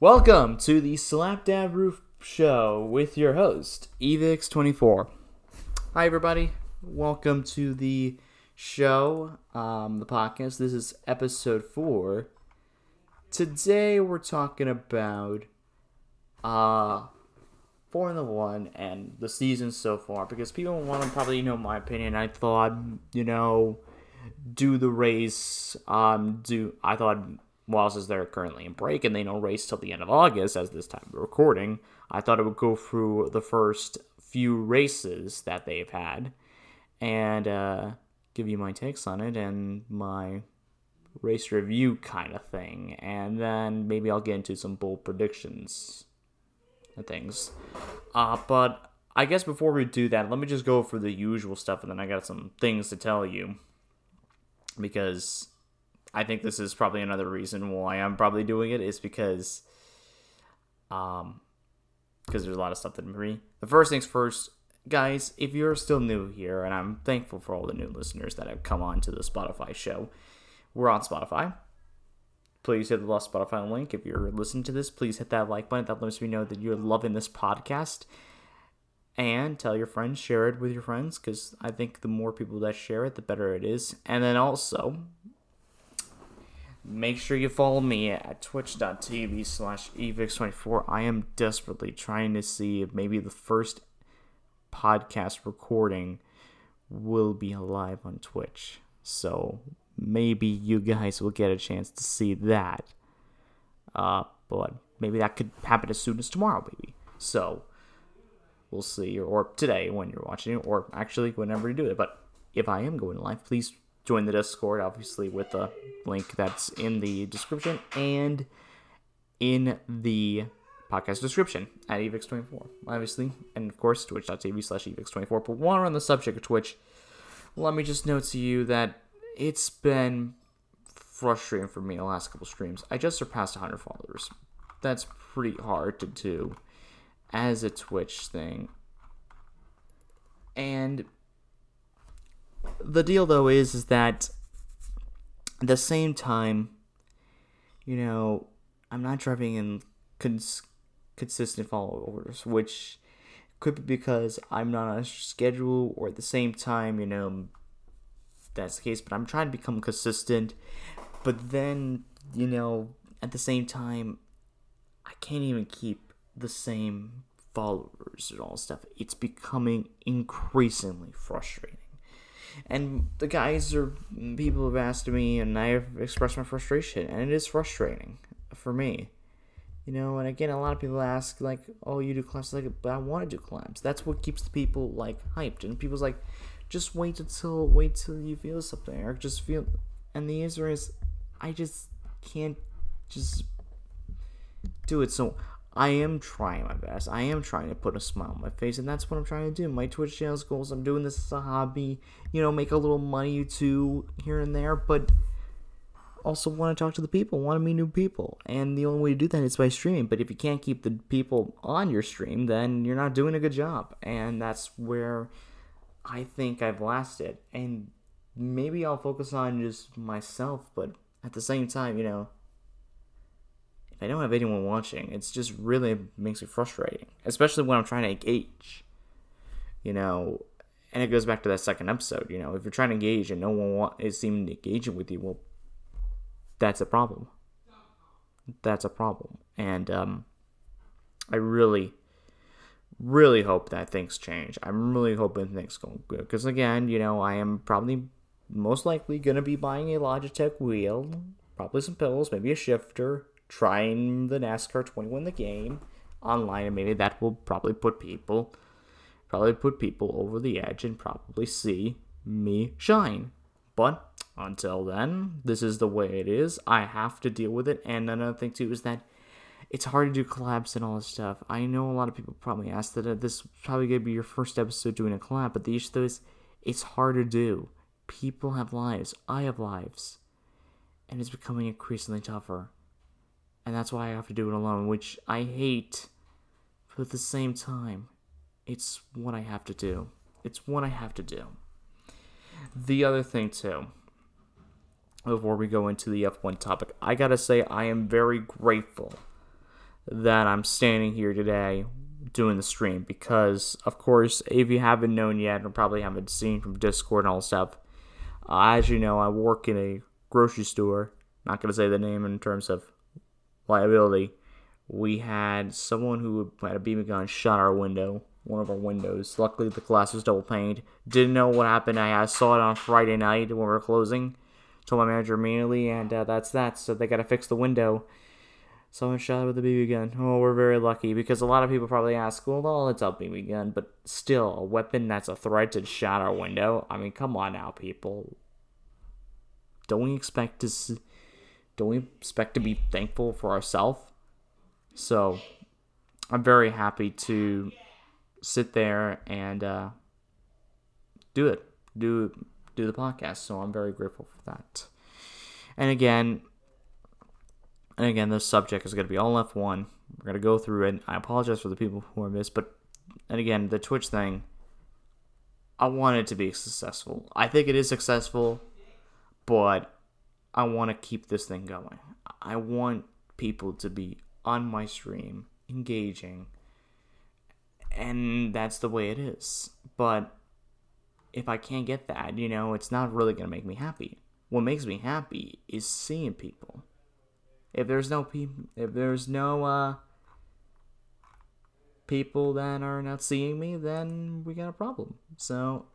Welcome to the Slap Dab Roof Show with your host, Evigs24. Hi, everybody. Welcome to the show, um, the podcast. This is episode four. Today, we're talking about uh, Formula One and the season so far because people want to probably know my opinion. I thought, you know, do the race. Um, do I thought whilst they're currently in break and they don't race till the end of August, as this time of recording, I thought it would go through the first few races that they've had and uh, give you my takes on it and my race review kind of thing. And then maybe I'll get into some bold predictions and things. Uh, but I guess before we do that, let me just go for the usual stuff and then I got some things to tell you. Because I think this is probably another reason why I'm probably doing it is because um because there's a lot of stuff that me. The first things first, guys, if you're still new here, and I'm thankful for all the new listeners that have come on to the Spotify show, we're on Spotify. Please hit the Lost Spotify link. If you're listening to this, please hit that like button. That lets me know that you're loving this podcast. And tell your friends, share it with your friends, because I think the more people that share it, the better it is. And then also, make sure you follow me at twitch.tv slash evigs24 i am desperately trying to see if maybe the first podcast recording will be live on twitch. So maybe you guys will get a chance to see that. Uh, but maybe that could happen as soon as tomorrow maybe so we'll see or, today when you're watching or actually whenever you do it. But if i am going live please join the Discord, obviously, with the link that's in the description and in the podcast description at EVIGS24, obviously. And of course, twitch.tv slash EVIGS24. But while we're on the subject of Twitch, let me just note to you that it's been frustrating for me the last couple streams. I just surpassed 100 followers. That's pretty hard to do as a Twitch thing. And the deal though is is that at the same time, you know, I'm not driving in cons- consistent followers, which could be because I'm not on a schedule, or at the same time, you know, that's the case. But I'm trying to become consistent. But then, you know, at the same time, I can't even keep the same followers and all stuff. It's becoming increasingly frustrating. And the guys are people have asked me, and I have expressed my frustration, and it is frustrating for me. You know, and again, a lot of people ask like, "Oh, you do collabs?" Like, but I want to do collabs. That's what keeps the people like hyped, and people's like, "Just wait until wait till you feel something, or just feel." And the answer is, I just can't just do it. So I am trying my best. I am trying to put a smile on my face, and that's what I'm trying to do. My Twitch channel's goals. I'm doing this as a hobby. You know, make a little money too here and there, but also want to talk to the people, want to meet new people, and the only way to do that is by streaming. But if you can't keep the people on your stream, then you're not doing a good job, and that's where I think I've lasted. And maybe I'll focus on just myself, but at the same time, you know I don't have anyone watching, it's just really makes me frustrating, especially when I'm trying to engage. You know, and it goes back to that second episode. You know, if you're trying to engage and no one is seeming engaging with you, well, that's a problem. That's a problem, and um, I really, really hope that things change. I'm really hoping things go good because again, you know, I am probably most likely gonna be buying a Logitech wheel, probably some pillows, maybe a shifter, trying the NASCAR 21 the game online, and maybe that will probably put people probably put people over the edge and probably see me shine. But until then, this is the way it is. I have to deal with it. And another thing too is that it's hard to do collabs and all this stuff. I know a lot of people probably asked that uh, this is probably gonna be your first episode doing a collab, but the issue is it's hard to do. People have lives. I have lives. And it's becoming increasingly tougher and that's why I have to do it alone, which I hate. But at the same time, it's what I have to do. It's what I have to do. The other thing, too, before we go into the F1 topic, I gotta say I am very grateful that I'm standing here today doing the stream because, of course, if you haven't known yet or probably haven't seen from Discord and all stuff, uh, as you know, I work in a grocery store. Not to say the name in terms of liability. We had someone who had a BB gun shot our window, one of our windows. Luckily, the glass was double paned. Didn't know what happened. I saw it on Friday night when we were closing. Told my manager immediately, and uh, that's that. So they got to fix the window. Someone shot with a BB gun. Oh, we're very lucky because a lot of people probably ask, well, well, it's a BB gun, but still, a weapon that's a threat to shot our window. I mean, come on now, people. Don't we expect to? See, don't we expect to be thankful for ourselves? So, I'm very happy to sit there and uh, do it, do do the podcast. So I'm very grateful for that. And again, and again, this subject is going to be all F1. We're going to go through it. I apologize for the people who are missed, but and again, the Twitch thing. I want it to be successful. I think it is successful, but I want to keep this thing going. I want people to be on my stream, engaging, and that's the way it is. But if I can't get that, you know, it's not really going to make me happy. What makes me happy is seeing people if there's no people, if there's no uh, people that are not seeing me, then we got a problem. So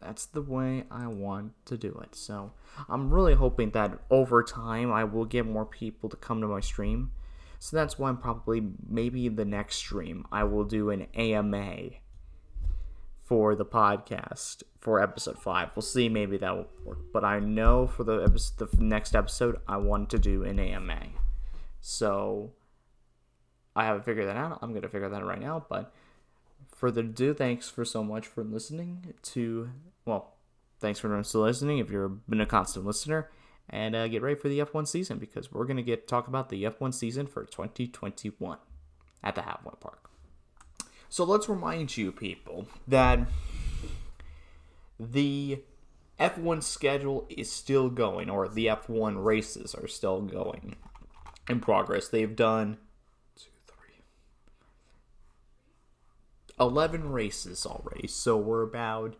that's the way I want to do it. So I'm really hoping that over time I will get more people to come to my stream. So that's why I'm probably maybe the next stream I will do an AMA for the podcast for episode five. We'll see, maybe that will work. But I know for the episode, the next episode, I want to do an AMA. So I haven't figured that out. I'm gonna figure that out right now. But further ado, thanks for so much for listening to. Well, thanks for listening. If you've been a constant listener, and uh, get ready for the F1 season because we're gonna get talk about the F1 season for 2021 at the Halfway Park. So let's remind you, people, that the F1 schedule is still going, or the F1 races are still going in progress. They've done two, three, 11 races already, so we're about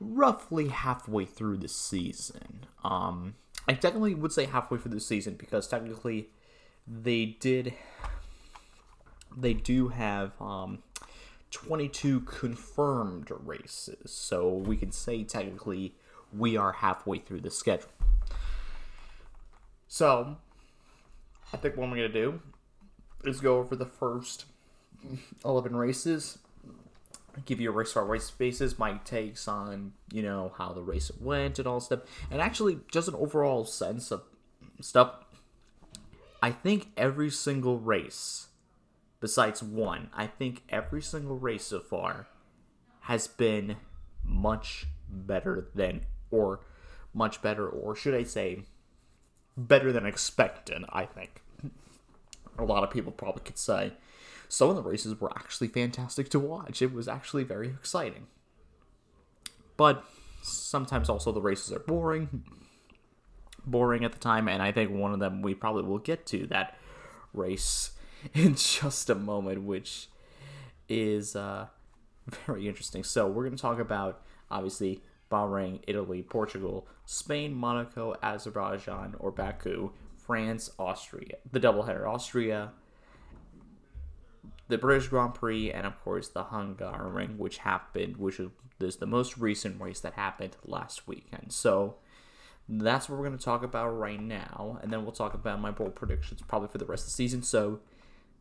roughly halfway through the season. Um, I technically would say halfway through the season because technically they did they do have um, 22 confirmed races. So we can say technically we are halfway through the schedule. So I think what I'm going to do is go over the first 11 races, give you a race for race basis, my takes on, you know, how the race went and all stuff, and actually just an overall sense of stuff. I think every single race, besides one, I think every single race so far has been much better than, or much better, or should I say, better than expected, I think. A lot of people probably could say some of the races were actually fantastic to watch. It was actually very exciting. But sometimes also the races are boring. Boring at the time, and I think one of them we probably will get to that race in just a moment, which is uh, very interesting. So, we're going to talk about obviously Bahrain, Italy, Portugal, Spain, Monaco, Azerbaijan, or Baku, France, Austria, the doubleheader, Austria, the British Grand Prix, and of course the Hungaroring, which happened, which is the most recent race that happened last weekend. So that's what we're going to talk about right now, and then we'll talk about my bold predictions probably for the rest of the season. So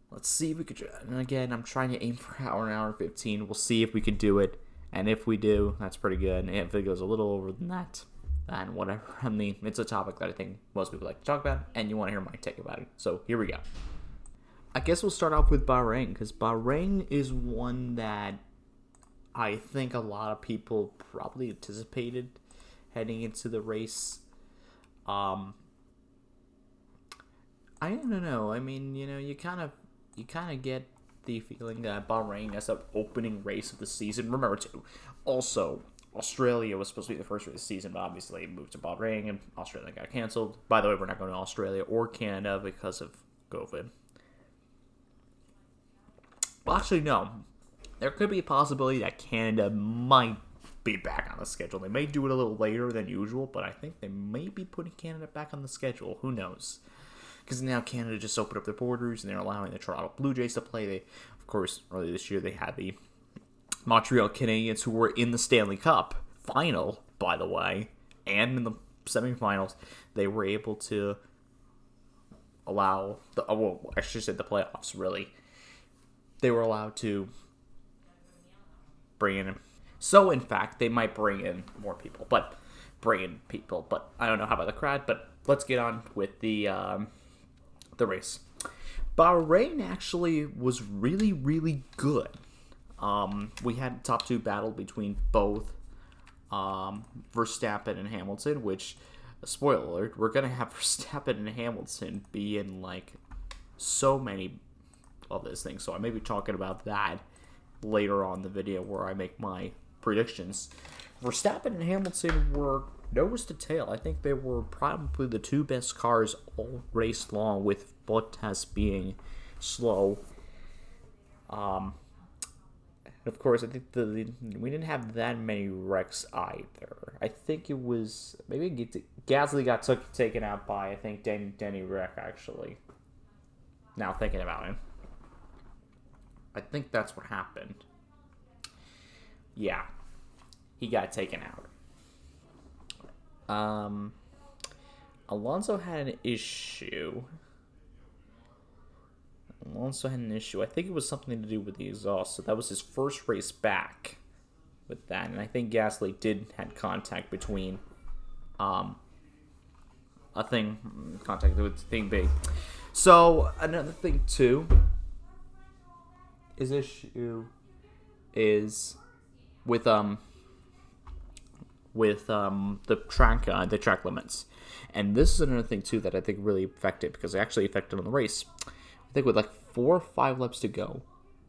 let's see if we could. And again, I'm trying to aim for hour, an hour fifteen. We'll see if we can do it. And if we do, that's pretty good. And if it goes a little over than that, and whatever. I mean, it's a topic that I think most people like to talk about, and you want to hear my take about it. So here we go. I guess we'll start off with Bahrain because Bahrain is one that I think a lot of people probably anticipated heading into the race. Um, I don't know. I mean, you know, you kind of you kind of get the feeling that Bahrain as an opening race of the season. Remember too, also Australia was supposed to be the first race of the season, but obviously moved to Bahrain and Australia got canceled. By the way, we're not going to Australia or Canada because of COVID. Well, actually, no. There could be a possibility that Canada might be back on the schedule. They may do it a little later than usual, but I think they may be putting Canada back on the schedule. Who knows? Because now Canada just opened up their borders and they're allowing the Toronto Blue Jays to play. They, of course, earlier this year they had the Montreal Canadiens who were in the Stanley Cup final, by the way, and in the semifinals. They were able to allow the oh, well, I should say the playoffs really. They were allowed to bring in. So in fact, they might bring in more people, but bring in people. But I don't know how about the crowd. But let's get on with the um, the race. Bahrain actually was really really good. Um, we had top two battle between both um, Verstappen and Hamilton, which spoiler alert, we're gonna have Verstappen and Hamilton be in like so many of this thing. So I may be talking about that later on the video where I make my predictions. Verstappen and Hamilton were nose to tail. I think they were probably the two best cars all race long, with Bottas being slow. Um, of course, I think the, the, we didn't have that many wrecks either. I think it was maybe Gasly got took, taken out by I think Denny, Denny Rick actually. Now thinking about it, I think that's what happened. Yeah, he got taken out. Um, Alonso had an issue. Alonso had an issue. I think it was something to do with the exhaust. So that was his first race back with that, and I think Gasly did had contact between, um, a thing contact with thing B. So another thing too is issue is with um with um the track uh, the track limits, and this is another thing too that I think really affected because it actually affected on the race. I think with like four or five laps to go,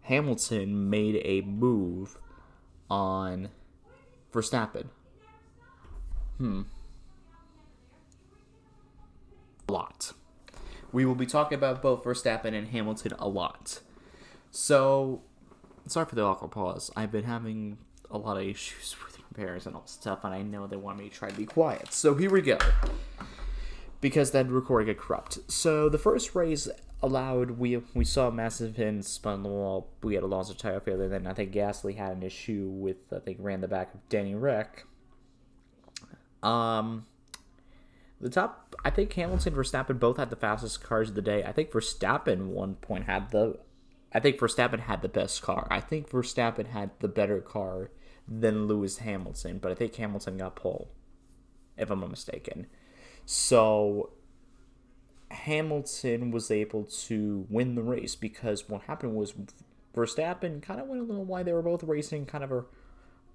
Hamilton made a move on Verstappen. Hmm. A lot. We will be talking about both Verstappen and Hamilton a lot. So, sorry for the awkward pause. I've been having a lot of issues with repairs and all stuff, and I know they want me to try to be quiet. So here we go. Because then recording got corrupt. So the first race allowed we we saw a massive hits spun the wall. We had a loss of tire failure. Then I think Gasly had an issue with I think ran the back of Danny Ric. Um, the top I think Hamilton and Verstappen both had the fastest cars of the day. I think Verstappen one point had the I think Verstappen had the best car. I think Verstappen had the better car than Lewis Hamilton, but I think Hamilton got pole, if I'm not mistaken. So Hamilton was able to win the race because what happened was Verstappen kind of went a little wide. They were both racing kind of a, a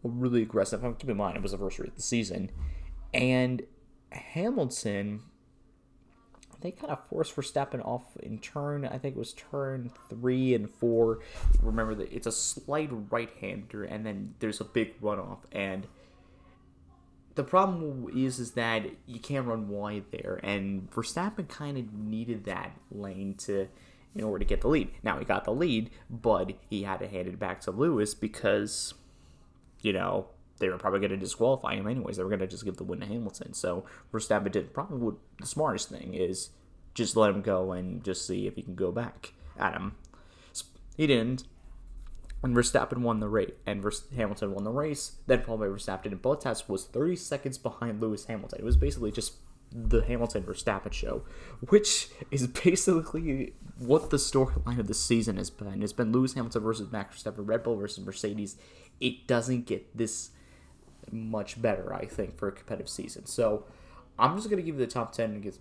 really aggressive. Keep in mind, it was the first race of the season. And Hamilton, they kind of forced Verstappen off in turn. I think it was turn three and four. Remember that it's a slight right-hander, and then there's a big runoff. And the problem is is that you can't run wide there, and Verstappen kind of needed that lane to in order to get the lead. Now he got the lead, but he had to hand it back to Lewis because you know they were probably going to disqualify him anyways. They were going to just give the win to Hamilton. So Verstappen did probably what the smartest thing is just let him go and just see if he can go back at him. He didn't and Verstappen won the race, and Hamilton won the race. Then followed by Verstappen, and Bottas was 30 seconds behind Lewis Hamilton. It was basically just the Hamilton Verstappen show, which is basically what the storyline of the season has been. It's been Lewis Hamilton versus Max Verstappen, Red Bull versus Mercedes. It doesn't get this much better, I think, for a competitive season. So I'm just gonna give you the top ten and get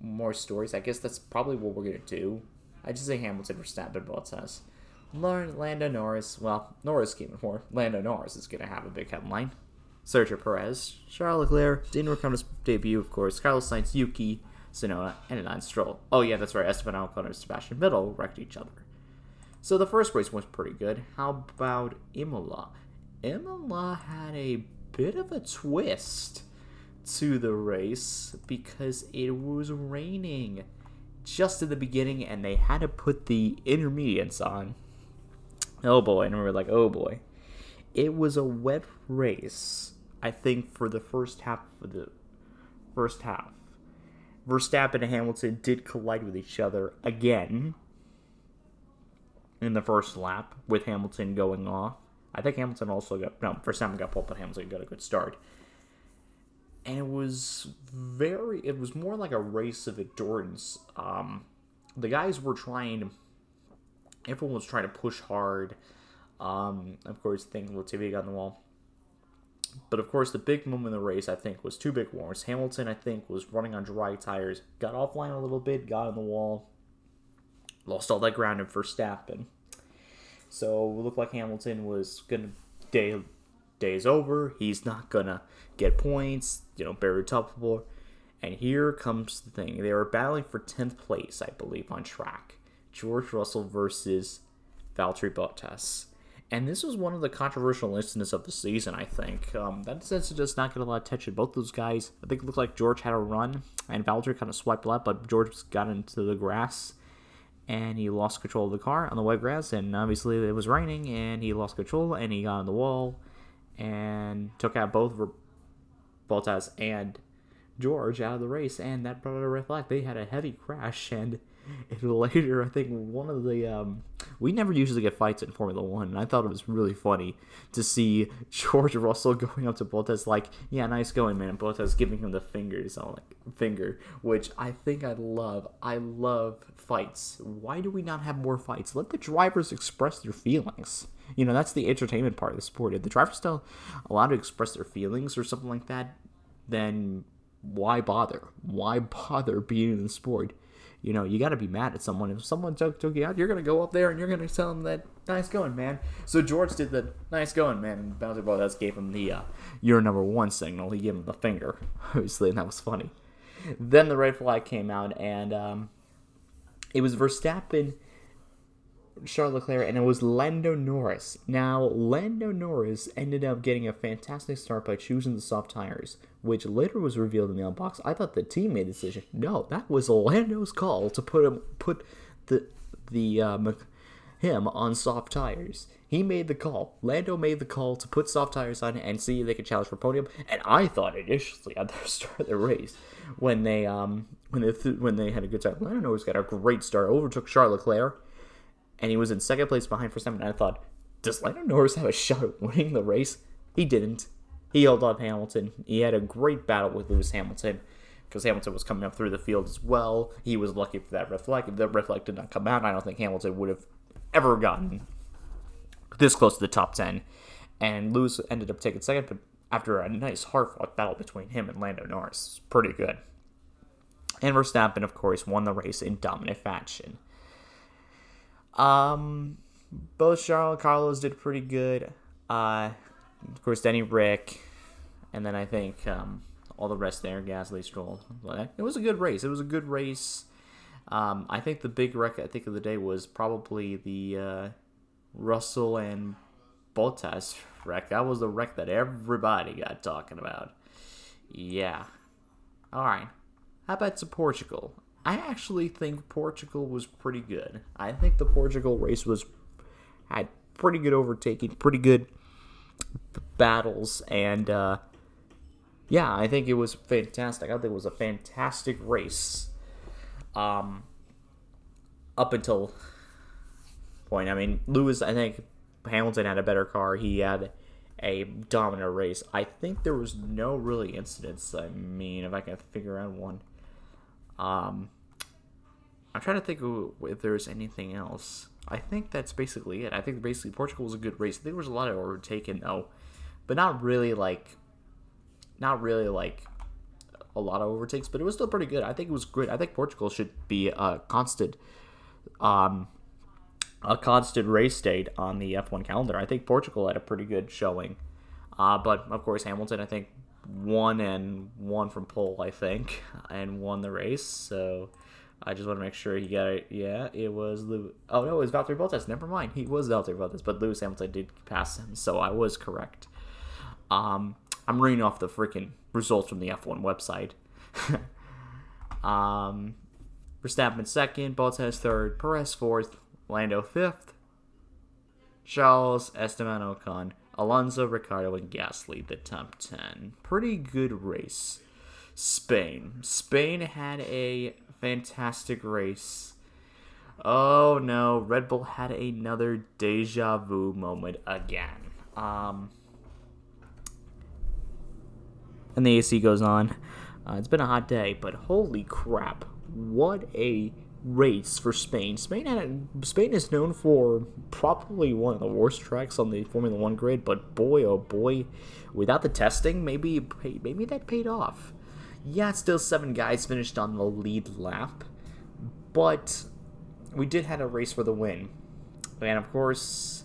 more stories. I guess that's probably what we're gonna do. I just say Hamilton, for Verstappen, Bottas. Lando Norris, well, Norris came in for. Lando Norris is going to have a big headline. Sergio Perez, Charles Leclerc, Ricciardo's debut, of course, Carlos Sainz, Yuki, Tsunoda, and Lance Stroll. Oh, yeah, that's right, Esteban Ocon and Sebastian Vettel wrecked each other. So the first race was pretty good. How about Imola? Imola had a bit of a twist to the race because it was raining just at the beginning and they had to put the intermediates on Oh boy, and we were like, oh boy. It was a wet race, I think, for the first half of the first half. Verstappen and Hamilton did collide with each other again in the first lap, with Hamilton going off. I think Hamilton also got no Verstappen got pole, but Hamilton got a good start. And it was very, it was more like a race of endurance. Um, the guys were trying, everyone was trying to push hard. Um, of course, things with TV got on the wall. But of course, the big moment in the race, I think, was two big wars. Hamilton, I think, was running on dry tires, got offline a little bit, got on the wall, lost all that ground in Verstappen. So it looked like Hamilton was gonna day days over. He's not gonna get points, you know, top four. And here comes the thing. They were battling for tenth place, I believe, on track. George Russell versus Valtteri Bottas. And this was one of the controversial incidents of the season, I think. Um, that sense does not get a lot of attention. Both those guys, I think it looked like George had a run, and Valtteri kind of swiped left, but George got into the grass, and he lost control of the car on the wet grass, and obviously it was raining, and he lost control, and he got on the wall, and took out both Bottas and George out of the race, and that brought a red flag. They had a heavy crash, and later, I think one of the um, we never usually get fights in Formula One, and I thought it was really funny to see George Russell going up to Bottas like, "Yeah, nice going, man." And Bottas giving him the fingers on like finger, which I think I love. I love fights. Why do we not have more fights? Let the drivers express their feelings. You know, that's the entertainment part of the sport. If the drivers still allowed to express their feelings or something like that, then why bother? Why bother being in the sport? You know, you got to be mad at someone. If someone took, took you out, you're going to go up there and you're going to tell them that, nice going, man. So George did the nice going, man. And Bouncy Bottas gave him the, uh, you're number one signal. He gave him the finger, obviously, and that was funny. Then the red flag came out, and um, it was Verstappen Charles Leclerc, and it was Lando Norris. Now, Lando Norris ended up getting a fantastic start by choosing the soft tires, which later was revealed in the unbox. I thought the team made a decision. No, that was Lando's call to put him put the the um, him on soft tires. He made the call. Lando made the call to put soft tires on and see if they could challenge for podium. And I thought initially at the start of the race, when they um when they th- when they had a good start, Lando Norris got a great start, overtook Charles Leclerc and he was in second place behind Verstappen. And I thought, does Lando Norris have a shot at winning the race? He didn't. He held off Hamilton. He had a great battle with Lewis Hamilton because Hamilton was coming up through the field as well. He was lucky for that red. If that flag did not come out, I don't think Hamilton would have ever gotten this close to the top 10. And Lewis ended up taking second, but after a nice hard fought battle between him and Lando Norris, pretty good. And Verstappen, of course, won the race in dominant fashion. Um, both Charles and Carlos did pretty good. Uh, of course, Denny Rick, and then I think um, all the rest there, Gasly, Stroll. It was a good race. It was a good race. Um, I think the big wreck I think of the day was probably the uh, Russell and Bottas wreck. That was the wreck that everybody got talking about. Yeah. All right. How about to Portugal? I actually think Portugal was pretty good. I think the Portugal race was had pretty good overtaking, pretty good battles, and uh, yeah, I think it was fantastic. I think it was a fantastic race. Um, up until point, I mean, Lewis. I think Hamilton had a better car. He had a dominant race. I think there was no really incidents. I mean, if I can figure out one. Um, I'm trying to think if there's anything else. I think that's basically it. I think basically Portugal was a good race. I think there was a lot of overtaken though, but not really like, not really like a lot of overtakes. But it was still pretty good. I think it was great. I think Portugal should be a constant, um, a constant race date on the F1 calendar. I think Portugal had a pretty good showing. Uh, but of course Hamilton, I think won and won from pole, I think, and won the race. So I just want to make sure he got it. Yeah, it was Lewis. Oh no, it was Valtteri Bottas. Never mind, he was Valtteri Bottas, but Lewis Hamilton did pass him, so I was correct. Um, I'm reading off the freaking results from the F1 website. um, Verstappen second, Bottas third, Perez fourth, Lando fifth, Charles, Esteban Ocon, Alonso, Ricciardo, and Gasly, the top 10. Pretty good race. Spain. Spain had a fantastic race. Oh no, Red Bull had another deja vu moment again. Um, and the AC goes on. Uh, it's been a hot day, but holy crap, what a race for Spain. Spain had Spain is known for probably one of the worst tracks on the Formula One grid, but boy oh boy, without the testing, maybe maybe that paid off. Yeah, still seven guys finished on the lead lap, but we did have a race for the win, and of course,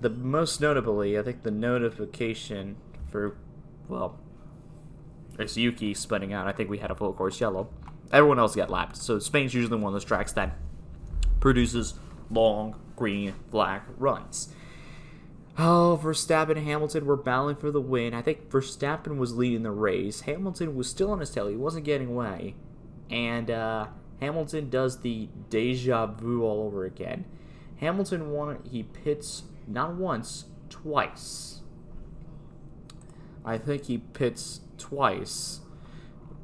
the most notably, I think the notification for well, it's Yuki spinning out. I think we had a full course yellow Everyone else got lapped. So Spain's usually one of those tracks that produces long green flag runs. Oh, Verstappen and Hamilton were battling for the win. I think Verstappen was leading the race. Hamilton was still on his tail. He wasn't getting away. And uh, Hamilton does the deja vu all over again. Hamilton won. He pits not once, twice. I think he pits twice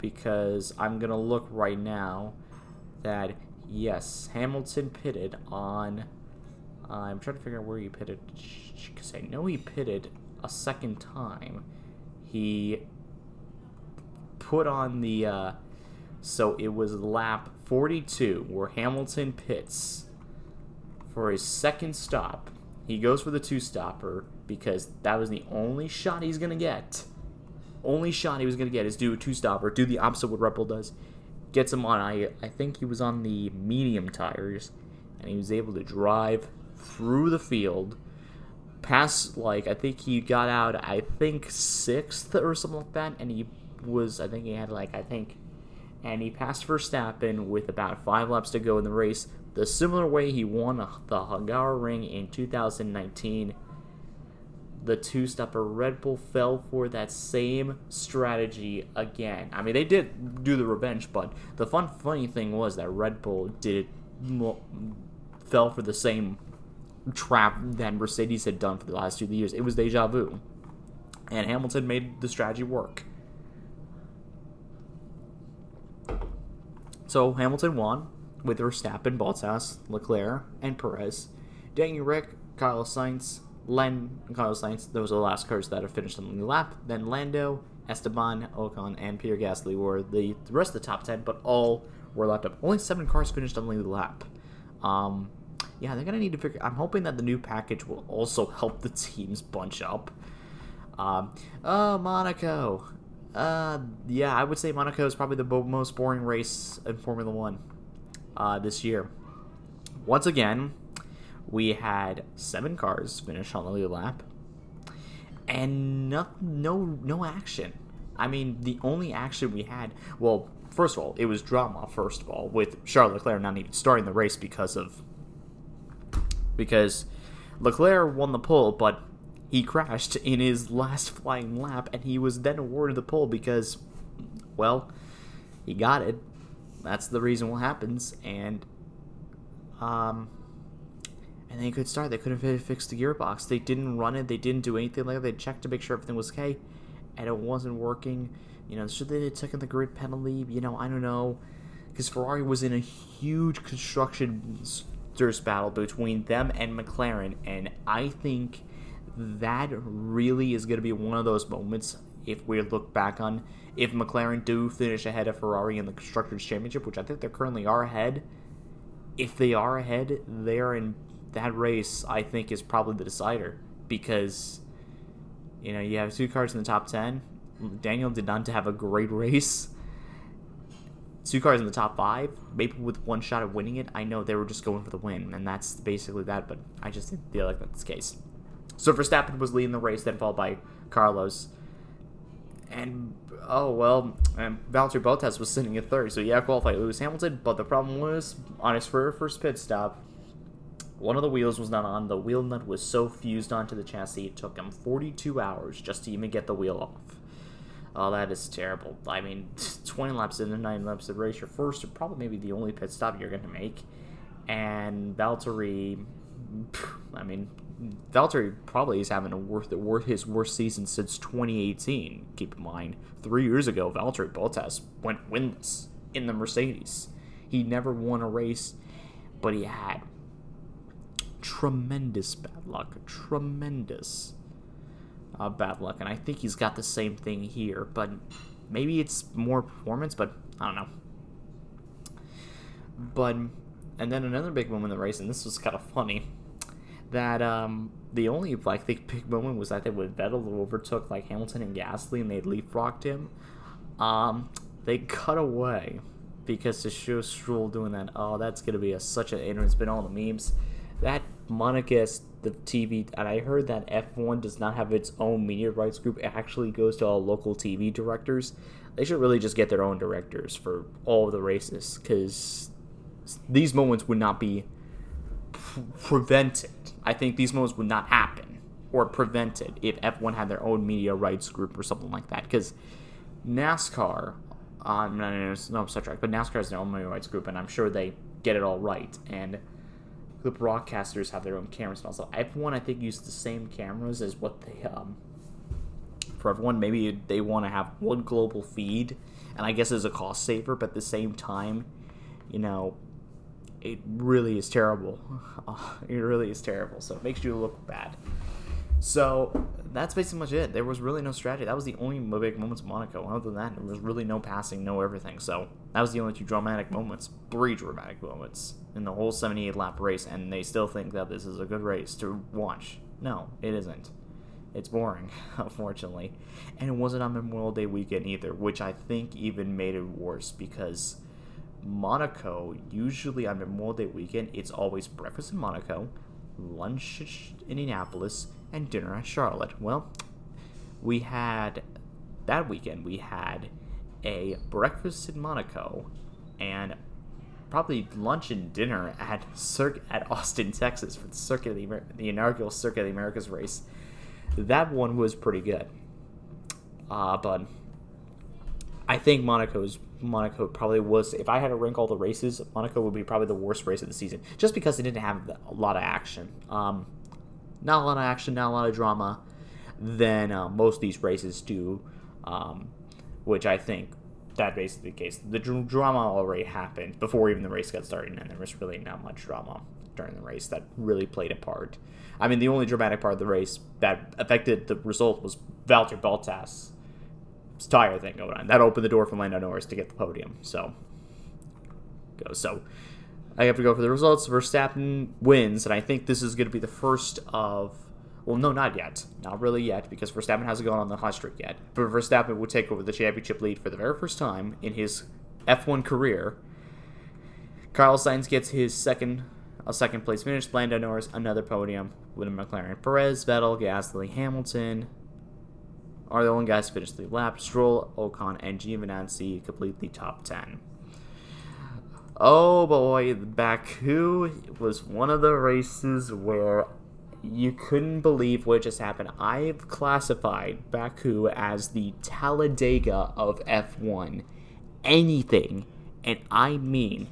because I'm going to look right now that, yes, Hamilton pitted on. Uh, I'm trying to figure out where he pitted because I know he pitted a second time. He put on the. Uh, so it was lap 42 where Hamilton pits for his second stop. He goes for the two stopper because that was the only shot he's going to get only shot he was going to get is do a two stopper, do the opposite what Bull does. Gets him on, I, I think he was on the medium tires, and he was able to drive through the field, past, like, I think he got out, I think, sixth or something like that, and he was, I think he had, like, I think, and he passed Verstappen with about five laps to go in the race, the similar way he won the Hungaroring in 2019 the two stopper Red Bull fell for that same strategy again. I mean, they did do the revenge, but the fun, funny thing was that Red Bull did fell for the same trap that Mercedes had done for the last two years. It was deja vu, and Hamilton made the strategy work. So Hamilton won with Verstappen, Bottas, Leclerc, and Perez. Daniel Rick, Carlos Sainz, Len and Carlos Sainz, those are the last cars that have finished on the lap. Then Lando, Esteban, Ocon, and Pierre Gasly were the, the rest of the top 10, but all were lapped up. Only seven cars finished on the lap. Um, yeah, they're going to need to figure... I'm hoping that the new package will also help the teams bunch up. Um, oh, Monaco. Uh, yeah, I would say Monaco is probably the bo- most boring race in Formula One uh, this year. Once again, we had seven cars finish on the lead lap, and no, no, no action. I mean, the only action we had, well, first of all, it was drama. First of all, with Charles Leclerc not even starting the race because of because Leclerc won the pole, but he crashed in his last flying lap, and he was then awarded the pole because, well, he got it. That's the reason what happens, and um, and they could start. They couldn't fix the gearbox. They didn't run it. They didn't do anything like that. They checked to make sure everything was okay, and it wasn't working. You know, should they have taken the grid penalty? You know, I don't know, because Ferrari was in a huge construction battle between them and McLaren, and I think that really is going to be one of those moments if we look back on if McLaren do finish ahead of Ferrari in the constructors championship, which I think they currently are ahead. If they are ahead, they are in that race I think is probably the decider because you know you have two cars in the top ten. Daniel did not have a great race. Two cars in the top five, maybe with one shot at winning it. I know they were just going for the win, and that's basically that. But I just feel like that's the case. So Verstappen was leading the race, then followed by Carlos. And oh well, and Valtteri Bottas was sitting at third, so yeah, qualified Lewis Hamilton. But the problem was on his first pit stop, one of the wheels was not on. The wheel nut was so fused onto the chassis, it took him 42 hours just to even get the wheel off. Oh, that is terrible. I mean, 20 laps in and 9 laps of the race, your first or probably maybe the only pit stop you're going to make. And Valtteri, I mean, Valtteri probably is having a worth his worst season since 2018. Keep in mind, three years ago, Valtteri Bottas went winless in the Mercedes. He never won a race, but he had tremendous bad luck. Tremendous uh, bad luck. And I think he's got the same thing here, but maybe it's more performance, but I don't know. But, and then another big moment in the race, and this was kind of funny that um, the only like the big moment was that they would Vettel overtook like Hamilton and Gasly and they leapfrogged him. Um, they cut away because to show Stroll doing that, oh, that's gonna be a, such an it's been all the memes. That Monaco, the TV, and I heard that F1 does not have its own media rights group. It actually goes to all local TV directors. They should really just get their own directors for all the races because these moments would not be prevented. I think these moments would not happen or prevented if F1 had their own media rights group or something like that. Because NASCAR, um, no, no, no, no, Star Trek, but NASCAR has their own media rights group, and I'm sure they get it all right. And the broadcasters have their own cameras and also F1 I think uses the same cameras as what they um for everyone maybe they want to have one global feed and I guess it's a cost saver but at the same time you know it really is terrible. it really is terrible. So it makes you look bad. So that's basically much it. There was really no strategy. That was the only big moments of Monaco. Other than that, there was really no passing, no everything. So that was the only two dramatic moments, three dramatic moments in the whole 78 lap race, and they still think that this is a good race to watch. No, it isn't. It's boring, unfortunately. And it wasn't on Memorial Day weekend either, which I think even made it worse because Monaco, usually on Memorial Day weekend, it's always breakfast in Monaco, lunch in Indianapolis, and dinner at Charlotte. Well, we had that weekend, we had a breakfast in Monaco and probably lunch and dinner at Cir- at Austin, Texas for the Circuit the, Amer- the inaugural Circuit of the Americas race. That one was pretty good. Uh, but I think Monaco's Monaco probably was. If I had to rank all the races, Monaco would be probably the worst race of the season, just because it didn't have a lot of action. Um, not a lot of action, not a lot of drama than uh, most of these races do, um, which I think that basically the case. The dr- drama already happened before even the race got started, and there was really not much drama during the race that really played a part. I mean, the only dramatic part of the race that affected the result was Valtteri Bottas tire thing going on. That opened the door for Lando Norris to get the podium. So. So, I have to go for the results. Verstappen wins, and I think this is going to be the first of. Well, no, not yet. Not really yet, because Verstappen hasn't gone on the hot streak yet. But Verstappen will take over the championship lead for the very first time in his F1 career. Carlos Sainz gets his second a second place finish. Lando Norris another podium a McLaren. Perez, Vettel, Gasly, Hamilton, are the only guys to finish the lap. Stroll, Ocon, and Giovinazzi complete the top 10. Oh boy, Baku was one of the races where you couldn't believe what just happened. I've classified Baku as the Talladega of F1. Anything, and I mean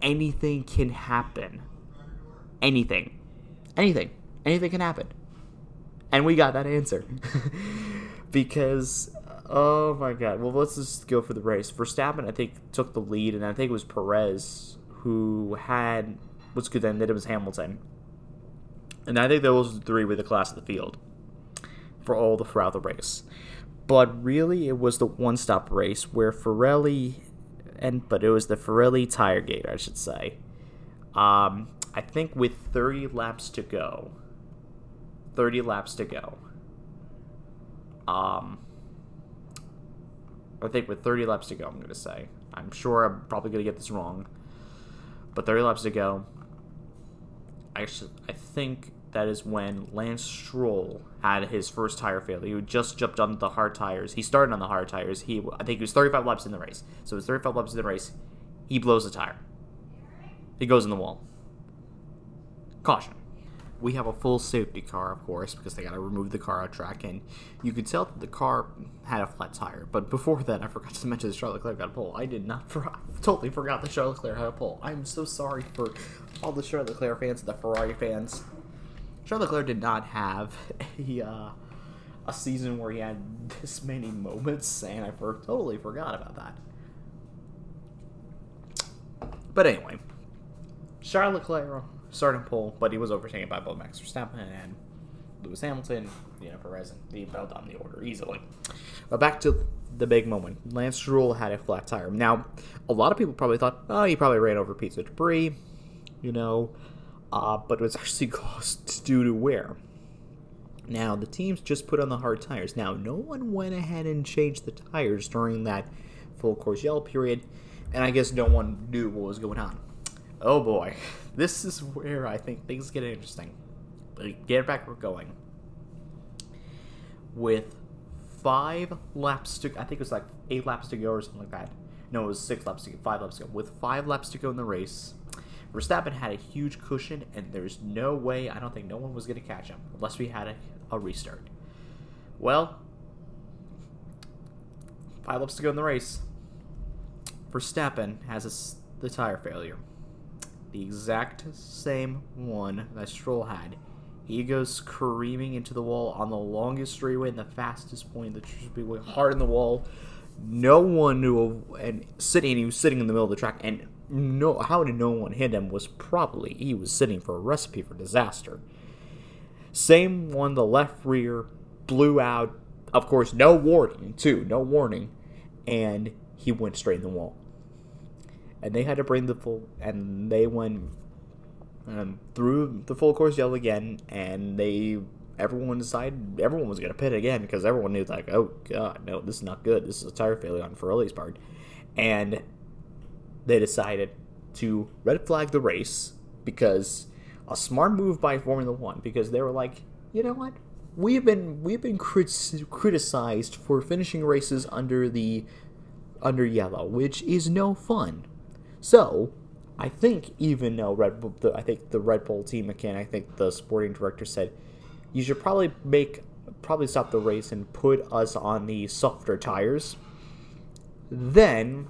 anything can happen. Anything. Anything. Anything can happen. And we got that answer. because oh my god. Well, let's just go for the race. Verstappen, I think, took the lead, and I think it was Perez who had what's good then that it was Hamilton, and I think those three were the class of the field for all the throughout the race. But really, it was the one-stop race where Pirelli, and but it was the Pirelli tire gate, I should say. Um, I think with 30 laps to go, 30 laps to go um, I think with 30 laps to go, I'm going to say. I'm sure I'm probably going to get this wrong. But 30 laps to go, I, I think that is when Lance Stroll had his first tire failure. He just jumped on the hard tires. He started on the hard tires. He, I think he was 35 laps in the race. So it was 35 laps in the race. He blows the tire. He goes in the wall. Caution we have a full safety car, of course, because they got to remove the car out track, and you could tell that the car had a flat tire. But before that, I forgot to mention that Charles Leclerc got a pole. I did not, for, totally forgot that Charles Leclerc had a pole. I'm so sorry for all the Charles Leclerc fans and the Ferrari fans. Charles Leclerc did not have a uh, a season where he had this many moments, and I for- totally forgot about that. But anyway, Charles Leclerc starting pole, but he was overtaken by both Max Verstappen and Lewis Hamilton, you know, Perez, and he fell down the order easily. But back to the big moment. Lance Stroll had a flat tire. Now, a lot of people probably thought, oh, he probably ran over a piece of debris, you know, uh, but it was actually caused due to wear. Now, the teams just put on the hard tires. Now, no one went ahead and changed the tires during that full course yellow period, and I guess no one knew what was going on. Oh boy, this is where I think things get interesting. But get back we're going. With five laps to, I think it was like eight laps to go or something like that. No, it was six laps to go, five laps to go. With five laps to go in the race, Verstappen had a huge cushion, and there's no way, I don't think no one was going to catch him unless we had a, a restart. Well, five laps to go in the race. Verstappen has a, the tire failure. The exact same one that Stroll had. He goes screaming into the wall on the longest straightaway and the fastest point. In the straightaway hard in the wall. No one knew, and sitting. He was sitting in the middle of the track, and no, how did no one hit him? Was probably he was sitting for a recipe for disaster. Same one, the left rear blew out. Of course, no warning, too, no warning, and he went straight in the wall. And they had to bring the full, and they went um, through the full course yellow again, and they everyone decided everyone was going to pit again because everyone knew like, oh god, no, this is not good. This is a tire failure on Pirelli's part, and they decided to red flag the race because a smart move by Formula One because they were like, you know what, we've been we've been crit- criticized for finishing races under the under yellow, which is no fun. So I think even though Red Bull, the, I think the Red Bull team again, I think the sporting director said, you should probably make probably stop the race and put us on the softer tires. Then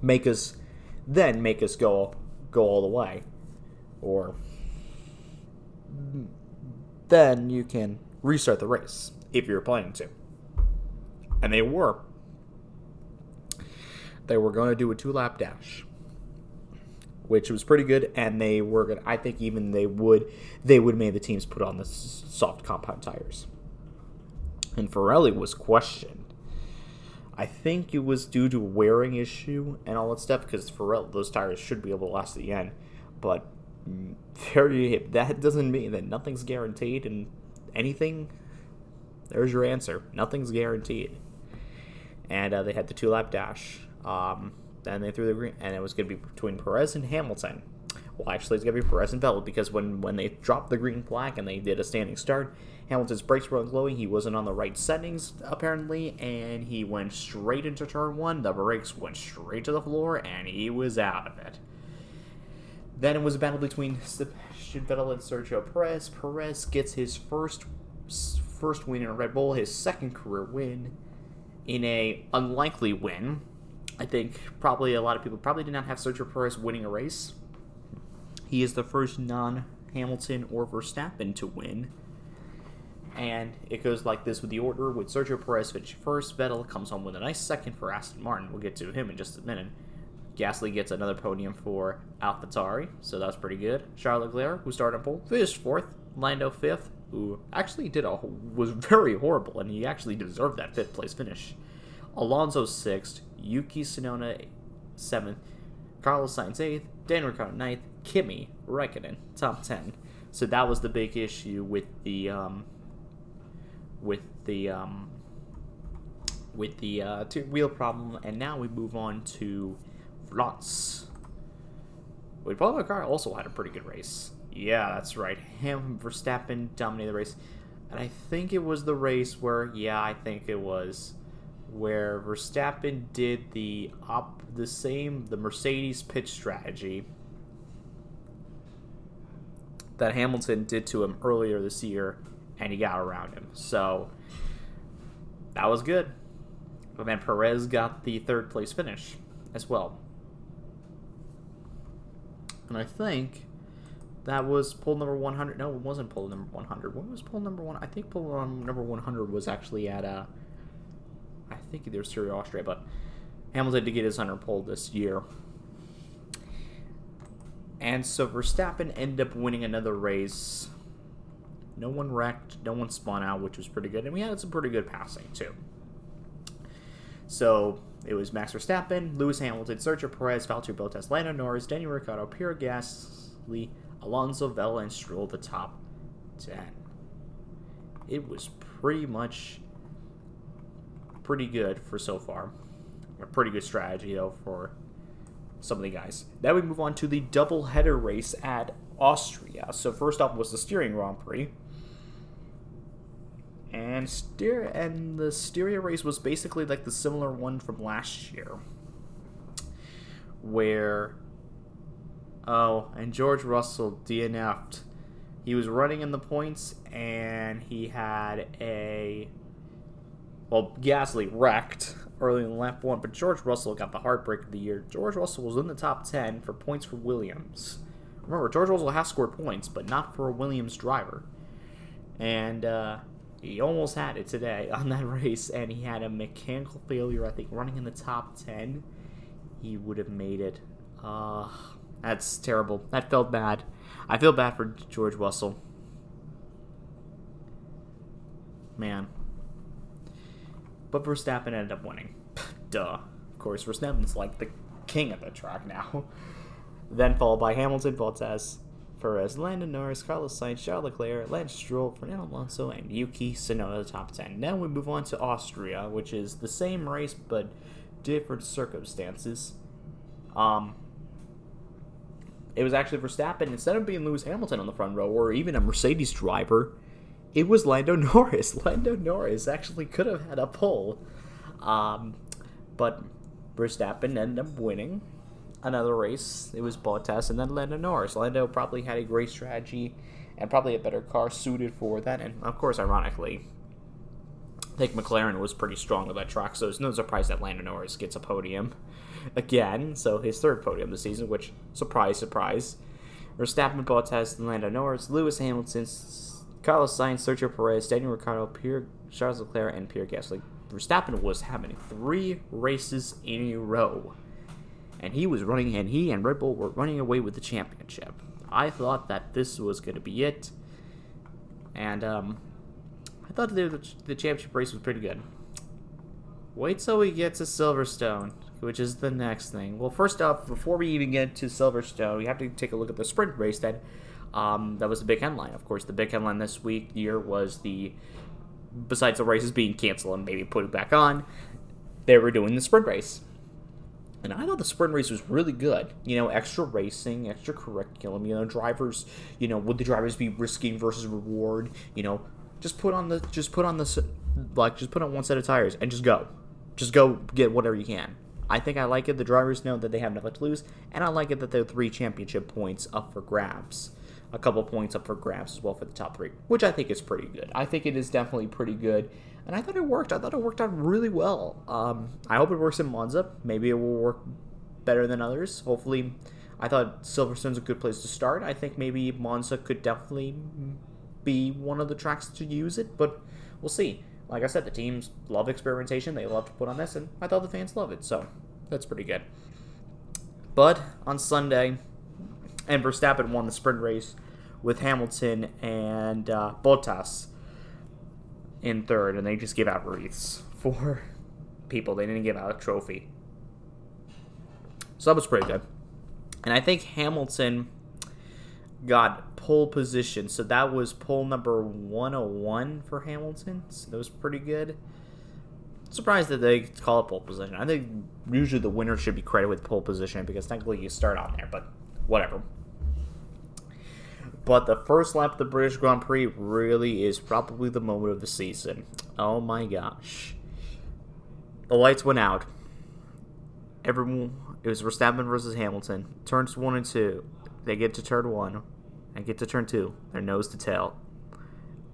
make us then make us go go all the way. Or then you can restart the race if you're planning to. And they were. They were going to do a two lap dash which was pretty good. And they were gonna, I think even they would, they would make the teams put on the soft compound tires. And Pirelli was questioned. I think it was due to a wearing issue and all that stuff because Pirelli, those tires should be able to last to the end. But very, that doesn't mean that nothing's guaranteed and anything. There's your answer. Nothing's guaranteed. And uh, they had the two lap dash. Um, then they threw the green, and it was going to be between Perez and Hamilton. Well, actually, it's going to be Perez and Vettel because when, when they dropped the green flag and they did a standing start, Hamilton's brakes were glowing. He wasn't on the right settings, apparently, and he went straight into turn one. The brakes went straight to the floor, and he was out of it. Then it was a battle between Sebastian Vettel and Sergio Perez. Perez gets his first first win in a Red Bull, his second career win, in a unlikely win I think probably a lot of people probably did not have Sergio Perez winning a race. He is the first non Hamilton or Verstappen to win. And it goes like this with the order with Sergio Perez finishing first. Vettel comes home with a nice second for Aston Martin. We'll get to him in just a minute. Gasly gets another podium for AlphaTauri, so that's pretty good. Charles Leclerc, who started pole, finished fourth. Lando fifth, who actually did a was very horrible, and he actually deserved that fifth place finish. Alonso sixth, Yuki Tsunoda seventh, Carlos Sainz eighth, Dan Ricciardo ninth, Kimi Räikkönen top ten. So that was the big issue with the um, with the um, with the uh, two wheel problem, and now we move on to France. Wait, Paul Ricard also had a pretty good race. Yeah, that's right. Him Verstappen dominated the race, and I think it was the race where yeah, I think it was where Verstappen did the op the same the Mercedes pitch strategy that Hamilton did to him earlier this year and he got around him. So that was good. But then Perez got the third place finish as well. And I think that was pole number 100. No, it wasn't pole number 100. What was pole number one? I think pole number 100 was actually at uh, I think either Styria Austria, but Hamilton did get his under pole this year. And so Verstappen ended up winning another race. No one wrecked, no one spun out, which was pretty good. And we had some pretty good passing, too. So it was Max Verstappen, Lewis Hamilton, Sergio Perez, Valtteri Bottas, Lando Norris, Daniel Ricciardo, Pierre Gasly, Alonso, Vettel, and Stroll the top 10. It was pretty much pretty good for so far. A pretty good strategy, though, for some of the guys. Then we move on to the double header race at Austria. So first up was the Styrian Grand Prix. And steer and the Styria race was basically like the similar one from last year. Where oh, and George Russell DNF'd. He was running in the points and he had a well, Gasly wrecked early in lap one, but George Russell got the heartbreak of the year. George Russell was in the top 10 for points for Williams. Remember, George Russell has scored points, but not for a Williams driver. And uh, he almost had it today on that race, and he had a mechanical failure, I think, running in the top 10. He would have made it. Uh, that's terrible. That felt bad. I feel bad for George Russell. Man, but Verstappen ended up winning. Duh. Of course, Verstappen's like the king of the track now. then followed by Hamilton, Bottas, Perez, Lando Norris, Carlos Sainz, Charles Leclerc, Lance Stroll, Fernando Alonso, and Yuki Tsunoda, the top 10. Now we move on to Austria, which is the same race but different circumstances. Um, it was actually Verstappen, instead of being Lewis Hamilton on the front row, or even a Mercedes driver, it was Lando Norris. Lando Norris actually could have had a pole. Um, but Verstappen ended up winning another race. It was Bottas and then Lando Norris. Lando probably had a great strategy and probably a better car suited for that. And of course, ironically, I think McLaren was pretty strong with that track, so it's no surprise that Lando Norris gets a podium again. So his third podium this season, which surprise, surprise. Verstappen, Bottas, and Lando Norris, Lewis Hamilton, Carlos Sainz, Sergio Perez, Daniel Ricciardo, Pierre, Charles Leclerc, and Pierre Gasly. Verstappen was having three races in a row, and he was running, and he and Red Bull were running away with the championship. I thought that this was going to be it, and um, I thought the, the championship race was pretty good. Wait till we get to Silverstone, which is the next thing. Well, first off, before we even get to Silverstone, we have to take a look at the sprint race that um, that was the big headline. Of course, the big headline this week year was the besides the races being canceled and maybe put it back on, they were doing the sprint race. And I thought the sprint race was really good. You know, extra racing, extra curriculum. You know, drivers. You know, would the drivers be risking versus reward? You know, just put on the just put on the like just put on one set of tires and just go, just go get whatever you can. I think I like it. The drivers know that they have nothing to lose, and I like it that there are three championship points up for grabs a couple points up for grabs as well for the top three, which I think is pretty good. I think it is definitely pretty good, and I thought it worked. I thought it worked out really well. Um, I hope it works in Monza. Maybe it will work better than others. Hopefully, I thought Silverstone's a good place to start. I think maybe Monza could definitely be one of the tracks to use it, but we'll see. Like I said, the teams love experimentation. They love to put on this, and I thought the fans love it, so that's pretty good. But on Sunday, and Verstappen won the sprint race with Hamilton and uh, Bottas in third, and they just gave out wreaths for people. They didn't give out a trophy. So that was pretty good. And I think Hamilton got pole position. So that was pole number 101 for Hamilton. So that was pretty good. Surprised that they call it pole position. I think usually the winner should be credited with pole position because technically you start on there, but whatever. But the first lap of the British Grand Prix really is probably the moment of the season. Oh my gosh. The lights went out. Everyone, it was Verstappen versus Hamilton. Turns one and two. They get to turn one and get to turn two. They're nose to tail.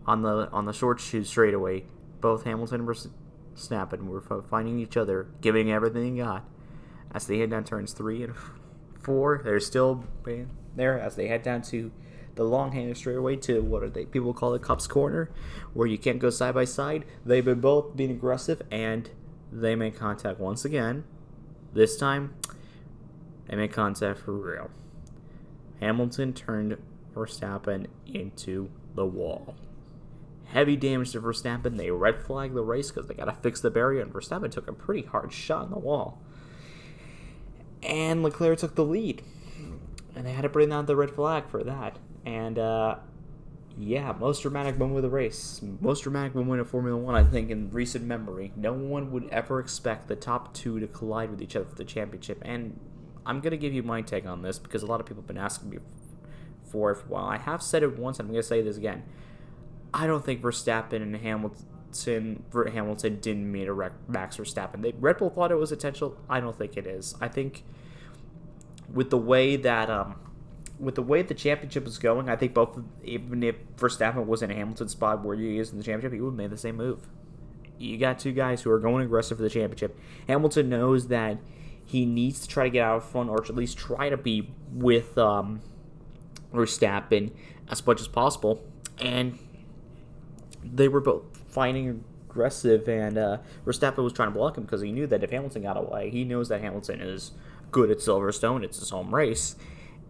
On the on the short shoot straightaway, both Hamilton and Verstappen were finding each other, giving everything they got. As they head down turns three and four, they're still there as they head down to the long-handed straightaway to what are they? People call it Copse corner, where you can't go side by side. They've been both being aggressive, and they make contact once again. This time, they make contact for real. Hamilton turned Verstappen into the wall. Heavy damage to Verstappen. They red flag the race because they got to fix the barrier, and Verstappen took a pretty hard shot in the wall. And Leclerc took the lead. And they had to bring down the red flag for that. And, uh, yeah, most dramatic moment of the race. Most dramatic moment of Formula One, I think, in recent memory. No one would ever expect the top two to collide with each other for the championship. And I'm to give you my take on this because a lot of people have been asking me for it for a while. I have said it once, and I'm to say this again. I don't think Verstappen and Hamilton Hamilton didn't meet a Max Verstappen. They, Red Bull thought it was potential. I don't think it is. I think with the way that um, with the way the championship is going, I think both even if Verstappen was in a Hamilton spot where he is in the championship, he would have made the same move. You got two guys who are going aggressive for the championship. Hamilton knows that he needs to try to get out of front, or at least try to be with um, Verstappen as much as possible. And they were both fighting aggressive, and uh, Verstappen was trying to block him because he knew that if Hamilton got away, he knows that Hamilton is good at Silverstone. It's his home race,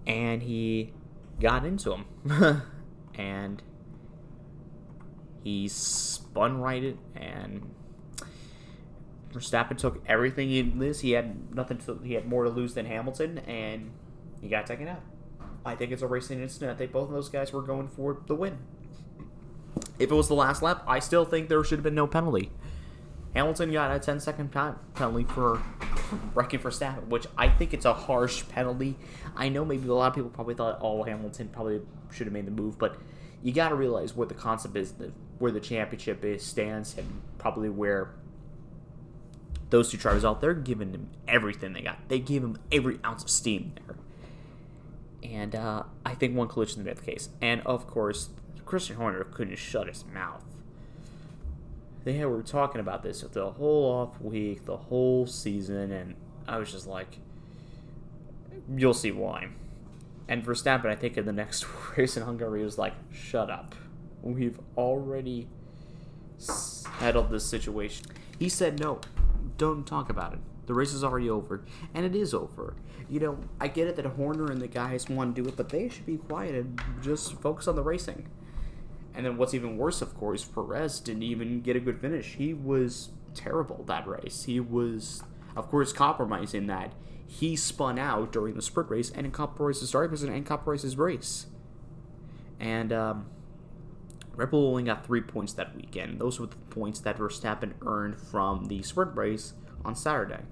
and he got into him, and he spun right it, and Verstappen took everything he lose. He had nothing. To, he had more to lose than Hamilton, and he got taken out. I think it's a racing incident. I think both of those guys were going for the win. If it was the last lap, I still think there should have been no penalty. Hamilton got a 10 second penalty for wrecking for Verstappen, which I think it's a harsh penalty. I know maybe a lot of people probably thought, oh, Hamilton probably should have made the move, but you got to realize what the concept is, where the championship is stands, and probably where those two drivers out there giving him everything they got. They gave him every ounce of steam there. And uh, I think one collision made the case. And of course, Christian Horner couldn't shut his mouth. They were talking about this the whole off week, the whole season, and I was just like, you'll see why. And Verstappen, I think in the next race in Hungary, was like, shut up. We've already settled this situation. He said, no, don't talk about it. The race is already over, and it is over. You know, I get it that Horner and the guys want to do it, but they should be quiet and just focus on the racing. And then what's even worse, of course, Perez didn't even get a good finish. He was terrible that race. He was, of course, compromising that. He spun out during the sprint race and compromised his starting position and compromised his race. And um, Red Bull only got three points that weekend. Those were the points that Verstappen earned from the sprint race on Saturday.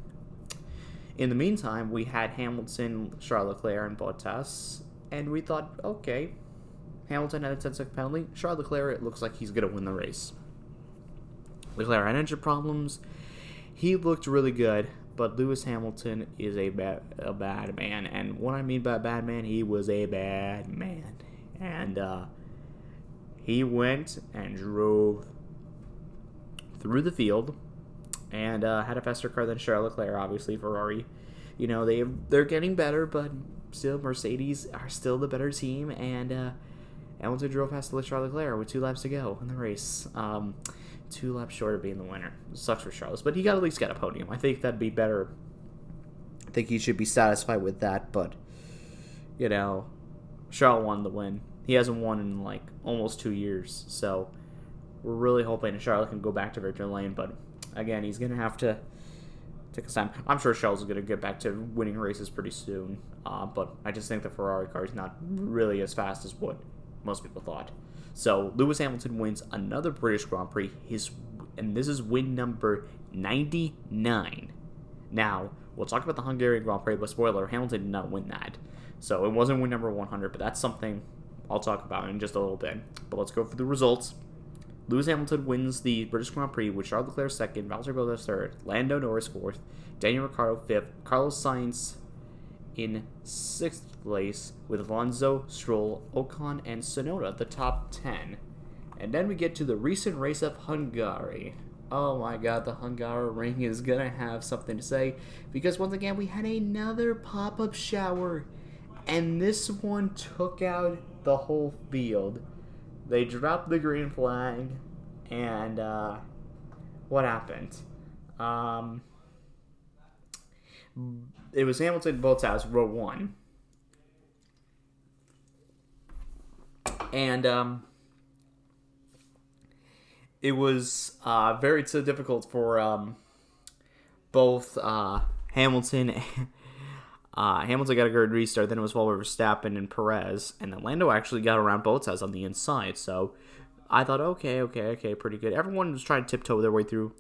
In the meantime, we had Hamilton, Charles Leclerc, and Bottas, and we thought, okay, Hamilton had a 10 second penalty. Charles Leclerc, it looks like he's going to win the race. Leclerc had engine problems. He looked really good, but Lewis Hamilton is a bad, a bad man. And what I mean by bad man, he was a bad man. And uh, he went and drove through the field and uh, had a faster car than Charles Leclerc, obviously, Ferrari. You know, they, they're getting better, but still, Mercedes are still the better team. And, uh, Hamilton drove past the Charles Leclerc with two laps to go in the race. Um, two laps short of being the winner. Sucks for Charles, but he got at least got a podium. I think that'd be better. I think he should be satisfied with that, but you know, Charles won the win. He hasn't won in like almost two years, so we're really hoping Charles can go back to victory lane. But again, he's gonna have to take his time. I'm sure Charles is gonna get back to winning races pretty soon, uh, but I just think the Ferrari car is not really as fast as what most people thought. So Lewis Hamilton wins another British Grand Prix. His and this is win number 99. Now we'll talk about the Hungarian Grand Prix, but spoiler: Hamilton did not win that, so it wasn't win number 100. But that's something I'll talk about in just a little bit. But let's go for the results. Lewis Hamilton wins the British Grand Prix with Charles Leclerc second, Valtteri Bottas third, Lando Norris fourth, Daniel Ricciardo fifth, Carlos Sainz in sixth place with Alonso, Stroll, Ocon, and Tsunoda, the top 10. And then we get to the recent race of Hungary. Oh my god, the Hungaroring is gonna have something to say because once again we had another pop up shower, and this one took out the whole field. They dropped the green flag, and uh, what happened? Um, it was Hamilton Bottas row one, and um, it was uh, very so difficult for um, both uh, Hamilton. uh, Hamilton got a good restart. Then it was by Verstappen and Perez, and then Lando actually got around Bottas on the inside. So I thought, okay, okay, okay, pretty good. Everyone was trying to tiptoe their way through.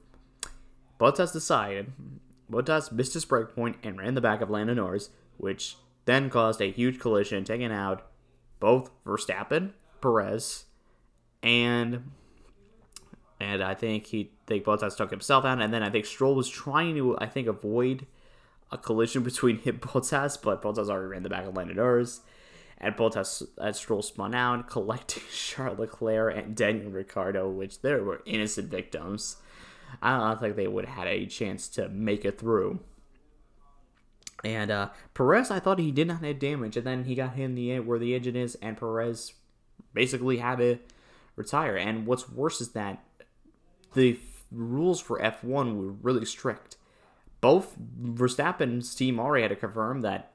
Bottas decided. Bottas missed his brake point and ran the back of Lando Norris, which then caused a huge collision, taking out both Verstappen, Perez, and and I think he think Bottas took himself out, and then I think Stroll was trying to I think avoid a collision between him Bottas, but Bottas already ran the back of Lando Norris, and Bottas at Stroll spun out, collecting Charles Leclerc and Daniel Ricciardo, which there were innocent victims. I don't think they would have had a chance to make it through. And uh, Perez, I thought he did not have damage, and then he got hit in the end where the engine is, and Perez basically had to retire. And what's worse is that the rules for F1 were really strict. Both Verstappen's team already had to confirm that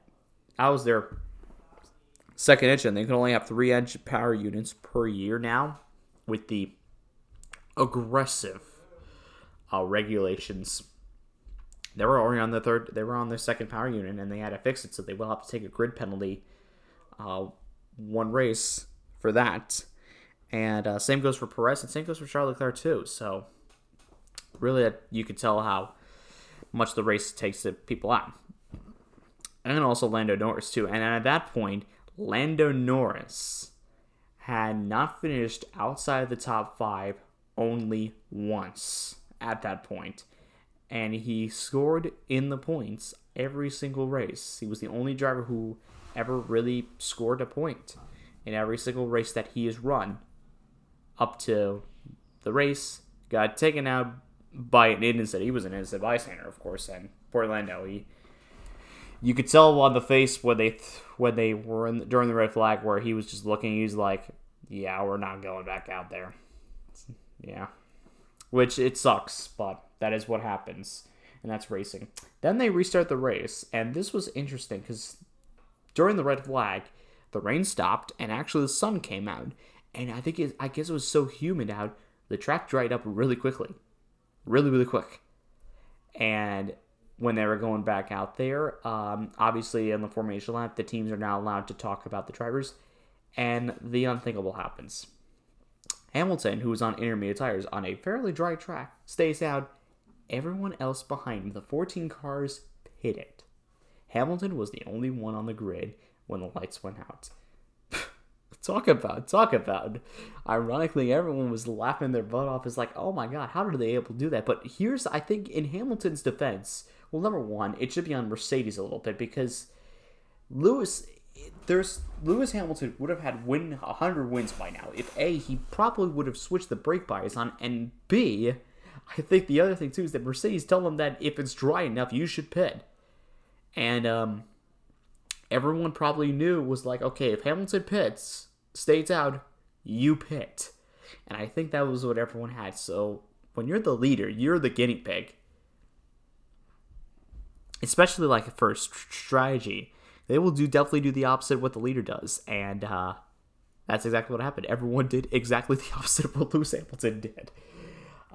that was their second engine. They can only have three engine power units per year now with the aggressive uh, regulations. They were already on the third. They were on their second power unit, and they had to fix it. So they will have to take a grid penalty, uh, one race for that. And uh, same goes for Perez, and same goes for Charles Leclerc too. So really, you can tell how much the race takes the people out. And also Lando Norris too. And at that point, Lando Norris had not finished outside of the top five only once at that. And he scored in the points every single race. He was the only driver who ever really scored a point in every single race that he has run up to the race. Got taken out by an innocent. He was an innocent bystander, of course, and poor Lando. He, you could tell on the face when they when they were in, during the red flag where he was just looking. He's like, "Yeah, we're not going back out there." Yeah, which it sucks, but that is what happens, and that's racing. Then they restart the race, and this was interesting because during the red flag, the rain stopped, and actually the sun came out, and I think it, I guess it was so humid out, the track dried up really quickly, really really quick, and when they were going back out there, um, obviously in the formation lap, the teams are now allowed to talk about the drivers, and the unthinkable happens. Hamilton, who was on intermediate tires on a fairly dry track, stays out. Everyone else behind him, the 14 cars, pitted. Hamilton was the only one on the grid when the lights went out. talk about, talk about. Ironically, everyone was laughing their butt off. It's like, oh my god, how did they able to do that? But here's, I think, in Hamilton's defense, well, number one, it should be on Mercedes a little bit because Lewis, there's Lewis Hamilton would have had win 100 wins by now. If A, he probably would have switched the brake bias on, and B, I think the other thing too is that Mercedes tell him that if it's dry enough, you should pit. And um, everyone probably knew was like, okay, if Hamilton pits, stays out, you pit. And I think that was what everyone had. So when you're the leader, you're the guinea pig. Especially like for strategy, they will do definitely do the opposite of what the leader does, and uh, that's exactly what happened. Everyone did exactly the opposite of what Lewis Hamilton did.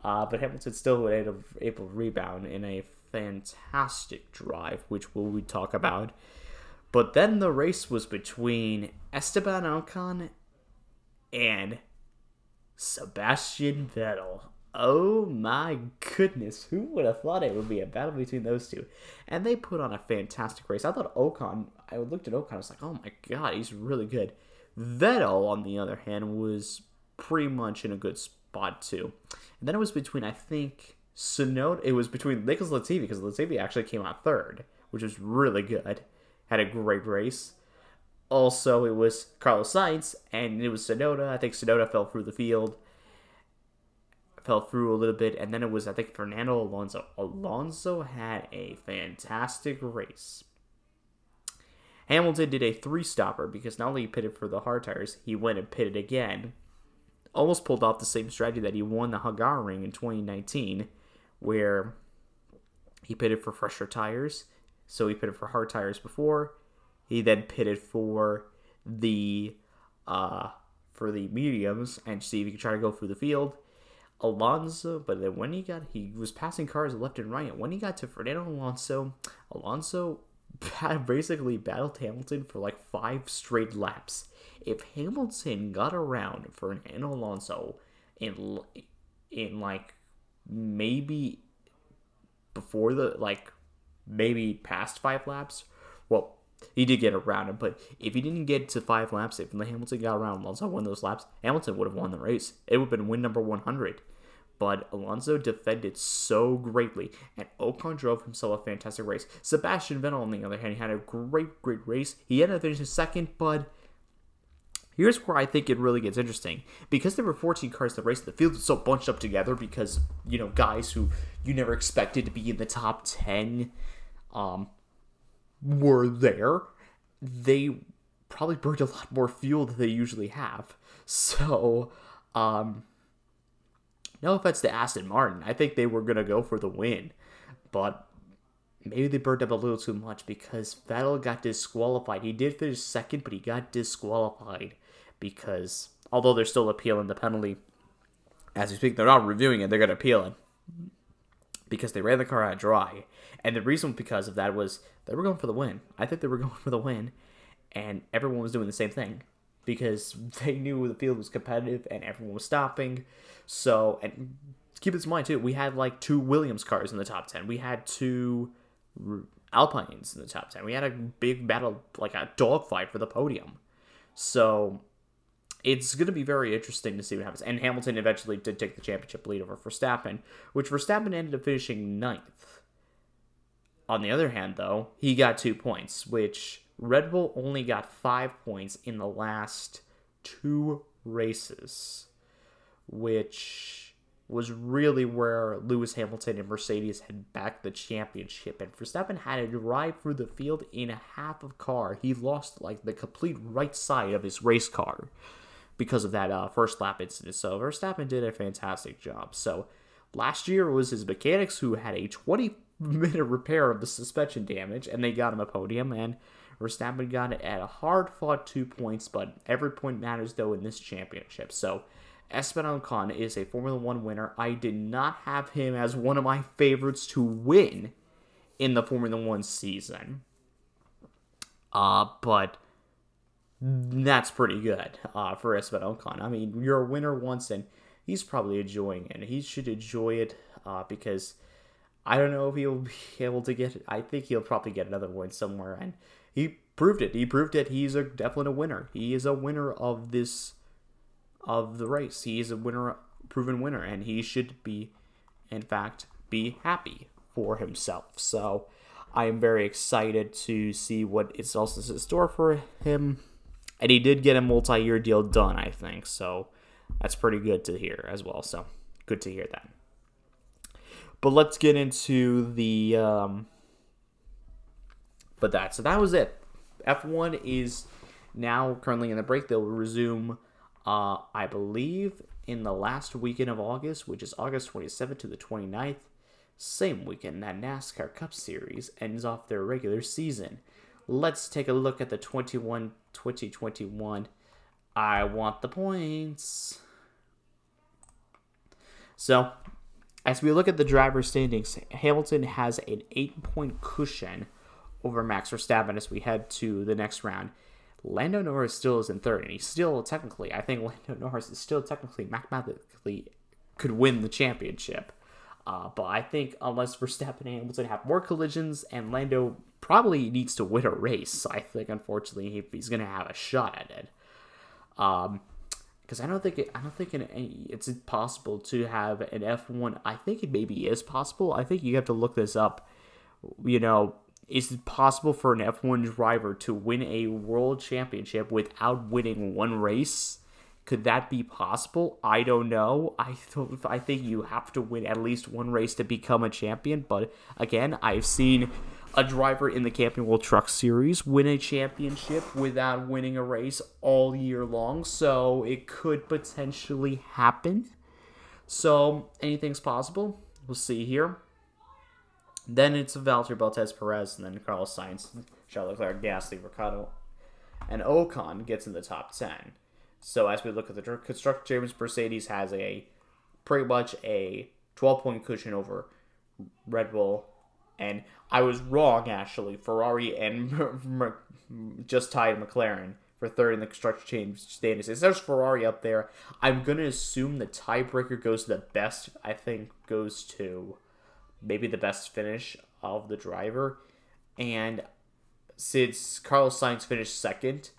Uh, but Hamilton still able, able to rebound in a fantastic drive, which we'll we talk about. But then the race was between Esteban Ocon and Sebastian Vettel. Oh my goodness, who would have thought it would be a battle between those two? And they put on a fantastic race. I thought Ocon, I looked at Ocon, I was like, oh my god, he's really good. Vettel, on the other hand, was pretty much in a good spot too. And then it was between, I think, Tsunoda, it was between Nicholas Latifi, because Latifi actually came out third, which was really good. Had a great race. Also, it was Carlos Sainz, and it was Tsunoda. I think Tsunoda fell through the field fell through a little bit, and then it was I think Fernando Alonso. Alonso had a fantastic race, Hamilton did a three stopper because not only he pitted for the hard tires, he went and pitted again. Almost pulled off the same strategy that he won the Hungaroring in 2019, where he pitted for fresher tires. So he pitted for hard tires before. He then pitted for the uh, for the mediums and see if he could try to go through the field. Alonso, but then when he got, he was passing cars left and right. And when he got to Fernando Alonso, Alonso basically battled Hamilton for like five straight laps. If Hamilton got around Fernando Alonso in in like maybe before the like maybe past five laps, well, he did get around him, but if he didn't get to five laps, if Hamilton got around Alonso won those laps, Hamilton would have won the race. It would have been win number 100. But Alonso defended so greatly, and Ocon drove himself a fantastic race. Sebastian Vettel, on the other hand, he had a great, great race. He ended up finishing second, but Here's where I think it really gets interesting. Because there were 14 cars in the race, the field was so bunched up together because, you know, guys who you never expected to be in the top 10 um, were there, they probably burned a lot more fuel than they usually have. So, um, no offense to Aston Martin, I think they were going to go for the win, but maybe they burned up a little too much because Vettel got disqualified. He did finish second, but he got disqualified because although they're still appealing the penalty as we speak, they're not reviewing it, they're going to appeal it because they ran the car out dry. And the reason because of that was they were going for the win. I think they were going for the win, and everyone was doing the same thing because they knew the field was competitive and everyone was stopping. So, and keep this in mind too, we had like two Williams cars in the top 10. We had two Alpines in the top 10. We had a big battle, like a dogfight for the podium. So, it's going to be very interesting to see what happens. And Hamilton eventually did take the championship lead over Verstappen, which Verstappen ended up finishing ninth. On the other hand, though, he got two points, which Red Bull only got five points in the last two races, which was really where Lewis Hamilton and Mercedes had backed the championship. And Verstappen had to drive through the field in a half of car. He lost like the complete right side of his race car because of that uh, first lap incident. So Verstappen did a fantastic job. So last year was his mechanics who had a 20 minute repair of the suspension damage, and they got him a podium. And Verstappen got it at a hard fought two points, but every point matters though in this championship. So Esteban Ocon is a Formula One winner. I did not have him as one of my favorites to win in the Formula One season. Uh, but that's pretty good uh, for Esteban Ocon. I mean, you're a winner once, and he's probably enjoying it. He should enjoy it uh, because I don't know if he'll be able to get it. I think he'll probably get another win somewhere, and he proved it. He proved it. He's a definitely a winner. He is a winner of this of the race. He is a winner, proven winner, and he should be, in fact, be happy for himself. So. I am very excited to see what also in store for him and he did get a multi-year deal done, I think. So that's pretty good to hear as well. So good to hear that. But let's get into the. Um, but that so that was it. F1 is now currently in the break. They'll resume, uh, I believe, in the last weekend of August, which is August 27th to the 29th. Same weekend that NASCAR Cup Series ends off their regular season let's take a look at the 21 2021. I want the points. So, as we look at the driver standings, Hamilton has an eight point cushion over Max Verstappen as we head to the next round. Lando Norris still is in third, and he's still technically, I think Lando Norris is still technically, mathematically, could win the championship. Uh, but I think unless Verstappen and Hamilton have more collisions and Lando probably needs to win a race, I think unfortunately he's gonna have a shot at it. Um, because I don't think it, I don't think it, it's possible to have an F1. I think it maybe is possible. I think you have to look this up. You know, is it possible for an F1 driver to win a world championship without winning one race? Could that be possible? I don't know. I th- I think you have to win at least one race to become a champion. But again, I've seen a driver in the Camping World Truck Series win a championship without winning a race all year long. So it could potentially happen. So anything's possible. We'll see here. Then it's Valtteri Bottas Perez, and then Carlos Sainz, Charles Leclerc, Gasly, Ricciardo, and Ocon gets in the top 10. So as we look at the constructors, Mercedes has a pretty much a 12 point cushion over Red Bull. And I was wrong, actually. Ferrari and just tied McLaren for third in the constructor change standings. Says Ferrari up there. I'm to assume the tiebreaker goes to the best, I think, goes to maybe the best finish of the driver. And since Carlos Sainz finished second,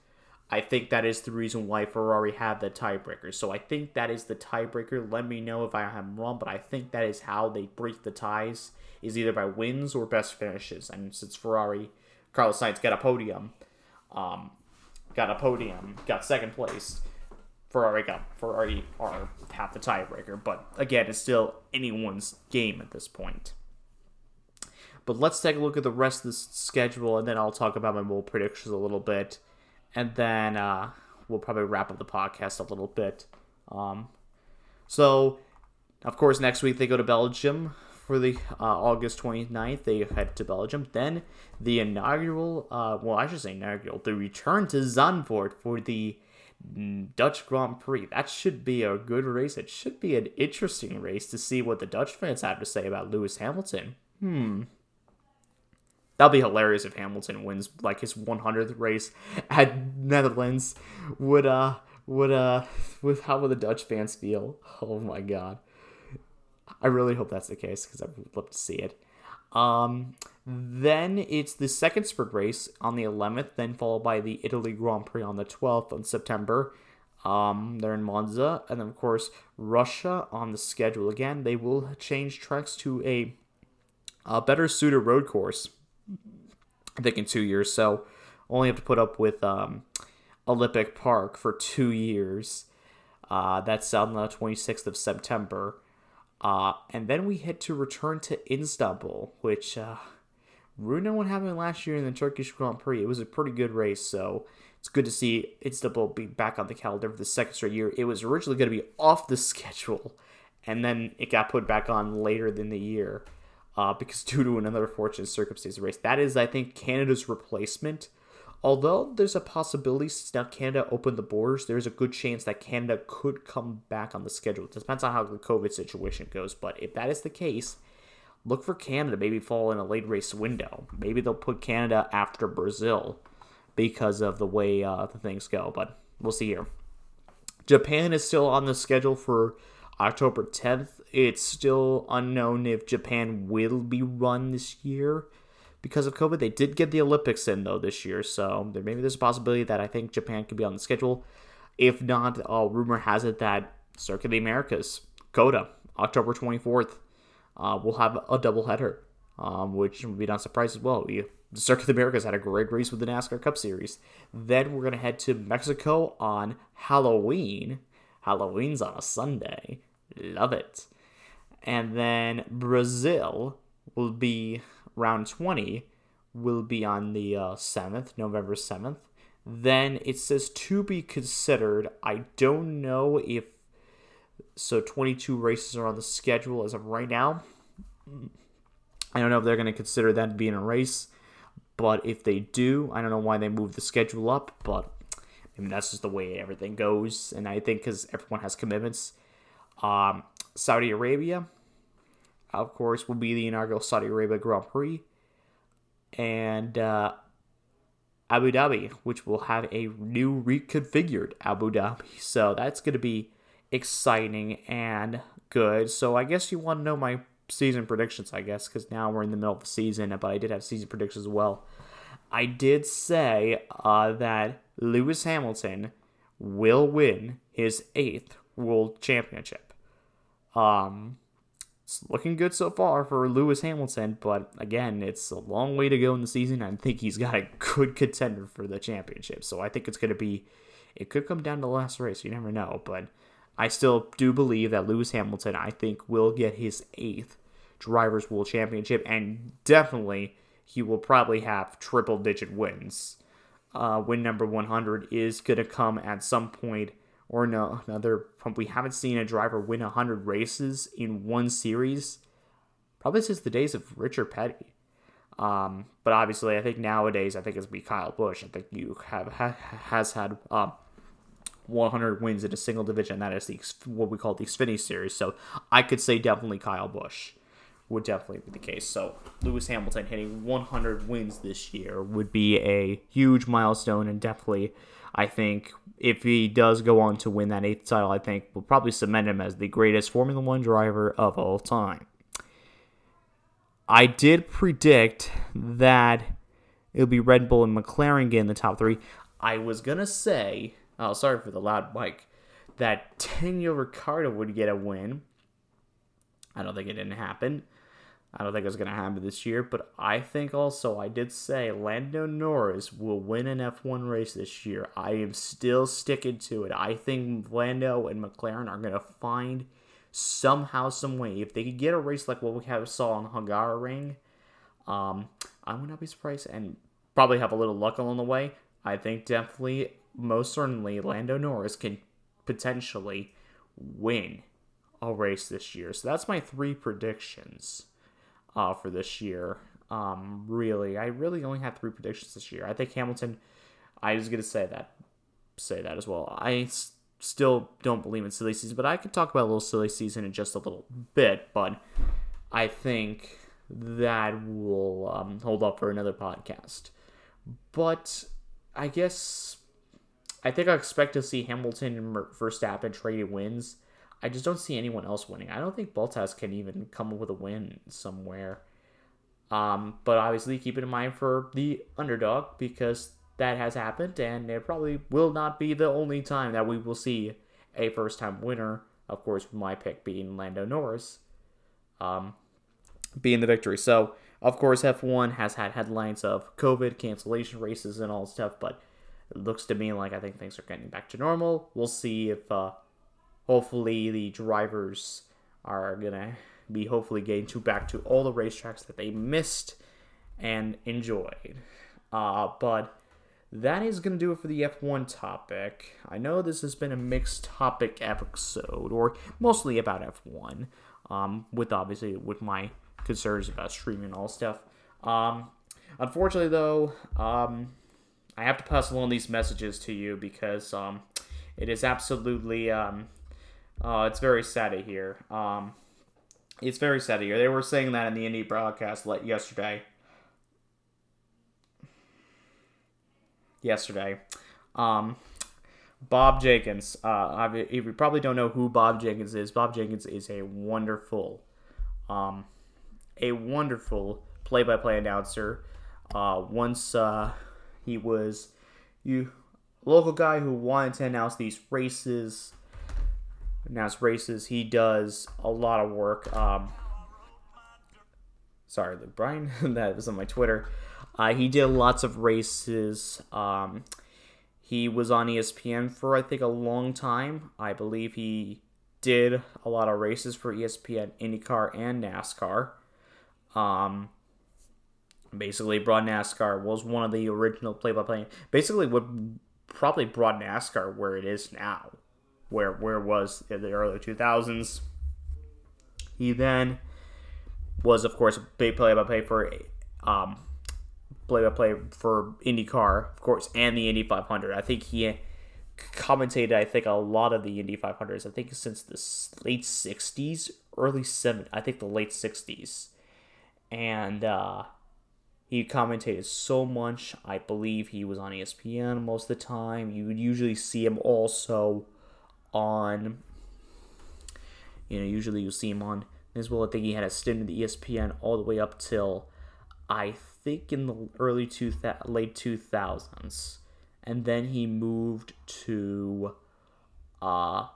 I think that is the reason why Ferrari had the tiebreaker. So I think that is the tiebreaker. Let me know if I am wrong, but I think that is how they break the ties is either by wins or best finishes. And since Ferrari, Carlos Sainz got a podium, um, got a podium, got second place. Ferrari got Ferrari are half the tiebreaker, but again, it's still anyone's game at this point. But let's take a look at the rest of the schedule, and then I'll talk about my bold predictions a little bit and then uh, we'll probably wrap up the podcast a little bit. Um, so, of course, next week they go to Belgium for the uh, August 29th. They head to Belgium. Then the inaugural, uh, well, I should say inaugural, the return to Zandvoort for the Dutch Grand Prix. That should be a good race. It should be an interesting race to see what the Dutch fans have to say about Lewis Hamilton. Hmm. That'll be hilarious if Hamilton wins like his 100th race at Netherlands. Would uh would uh with how would the Dutch fans feel? Oh my god. I really hope that's the case because I would love to see it. Um, then it's the second sprint race on the 11th, then followed by the Italy Grand Prix on the 12th of September. Um, they're in Monza, and then of course Russia on the schedule again. They will change tracks to a, a better suited road course I think in two years. So only have to put up with um, Olympic Park for two years. Uh, that's on the 26th of September. Uh, and then we head to return to Istanbul, which uh, ruined what happened last year in the Turkish Grand Prix. It was a pretty good race, so it's good to see Istanbul be back on the calendar for the second straight year. It was originally going to be off the schedule, and then it got put back on later than the year uh, because due to another fortunate circumstance race. That is, I think, Canada's replacement. Although there's a possibility since now Canada opened the borders, there's a good chance that Canada could come back on the schedule. It depends on how the COVID situation goes. But if that is the case, look for Canada maybe fall in a late race window. Maybe they'll put Canada after Brazil because of the way uh, the things go. But we'll see here. Japan is still on the schedule for October 10th it's still unknown if Japan will be run this year because of COVID. They did get the Olympics in though this year, so there maybe there's a possibility that I think Japan could be on the schedule. If not, uh, rumor has it that Circuit of the Americas, COTA, October 24th, uh, we'll have a doubleheader, um, which would be not surprised as well. We, the Circuit of the Americas had a great race with the NASCAR Cup Series. Then we're gonna head to Mexico on Halloween. Halloween's on a Sunday. Love it. And then Brazil will be round 20, will be on the uh, 7th, November 7th. Then it says to be considered. I don't know if. So 22 races are on the schedule as of right now. I don't know if they're going to consider that being a race. But if they do, I don't know why they moved the schedule up. But I mean, that's just the way everything goes. And I think because everyone has commitments. Um, Saudi Arabia, of course, will be the inaugural Saudi Arabia Grand Prix. And uh, Abu Dhabi, which will have a new reconfigured Abu Dhabi. So that's going to be exciting and good. So I guess you want to know my season predictions, I guess, because now we're in the middle of the season, but I did have season predictions as well. I did say uh, that Lewis Hamilton will win his eighth world championship. Um, it's looking good so far for Lewis Hamilton, but again, it's a long way to go in the season. I think he's got a good contender for the championship. So I think it's going to be, it could come down to the last race. You never know. But I still do believe that Lewis Hamilton, I think, will get his eighth Drivers' World Championship and definitely he will probably have triple digit wins. Uh, win number 100 is going to come at some point or no another. We haven't seen a driver win 100 races in one series probably since the days of Richard Petty. Um, but obviously, I think nowadays, I think it's be Kyle Busch. I think you have ha, has had um, 100 wins in a single division. That is the what we call the Xfinity Series. So I could say definitely Kyle Busch would definitely be the case. So Lewis Hamilton hitting 100 wins this year would be a huge milestone, and definitely, I think if he does go on to win that eighth title, I think will probably cement him as the greatest Formula One driver of all time. I did predict that it'll be Red Bull and McLaren getting the top three. I was gonna say, oh, sorry for the loud mic, that Daniel Ricciardo would get a win. I don't think it didn't happen. I don't think it's going to happen this year, but I think also I did say Lando Norris will win an F1 race this year. I am still sticking to it. I think Lando and McLaren are going to find somehow, some way, if they could get a race like what we have saw on Hungaroring, um, I would not be surprised, and probably have a little luck along the way. I think definitely, most certainly, Lando Norris can potentially win a race this year. So that's my three predictions uh, for this year. Um, really, I really only had three predictions this year. I think Hamilton. I was gonna say that, say that as well. I still don't believe in silly season, but I could talk about a little silly season in just a little bit. But I think that will um, hold up for another podcast. But I guess I think I expect to see Hamilton and Verstappen traded wins. I just don't see anyone else winning. I don't think Bottas can even come up with a win somewhere. Um, but obviously, keep it in mind for the underdog because that has happened, and it probably will not be the only time that we will see a first time winner. Of course, my pick being Lando Norris, um, being the victory. So, of course, F1 has had headlines of COVID, cancellation races, and all stuff, but it looks to me like I think things are getting back to normal. We'll see if, uh, hopefully, the drivers are gonna be hopefully getting to back to all the racetracks that they missed and enjoyed. Uh, but that is to do it for the F1 topic. I know this has been a mixed topic episode, or mostly about F1, um, with obviously with my concerns about streaming and all stuff. Um, unfortunately, though, um, I have to pass along these messages to you because um, it is absolutely um, uh, it's very sad to hear. Um, it's very sad to hear. They were saying that in the Indy broadcast yesterday. yesterday. Um, Bob Jenkins. Uh, if you probably don't know who Bob Jenkins is, Bob Jenkins is a wonderful, um, a wonderful play-by-play announcer. Uh, once uh, he was you local guy who wanted to announce these races, announce races. He does a lot of work. Um, sorry, Brian, that was on my Twitter. Uh, he did lots of races. Um, he was on ESPN for I think a long time. I believe he did a lot of races for ESPN, IndyCar, and NASCAR. Um, basically, brought NASCAR was one of the original play-by-play. Basically, what probably brought NASCAR where it is now, where where was in the early two thousands. He then was, of course, big play-by-play for um, play by play for IndyCar, of course, and the Indy 500. I think he commentated, I think, a lot of the Indy 500s. I think since the late 60s, early 70s, I think the late 60s. And uh, he commentated so much. I believe he was on ESPN most of the time. You would usually see him also on, you know, usually you see him on as well. I think he had a stint in the ESPN all the way up till I think in the early two late 2000s and then he moved to uh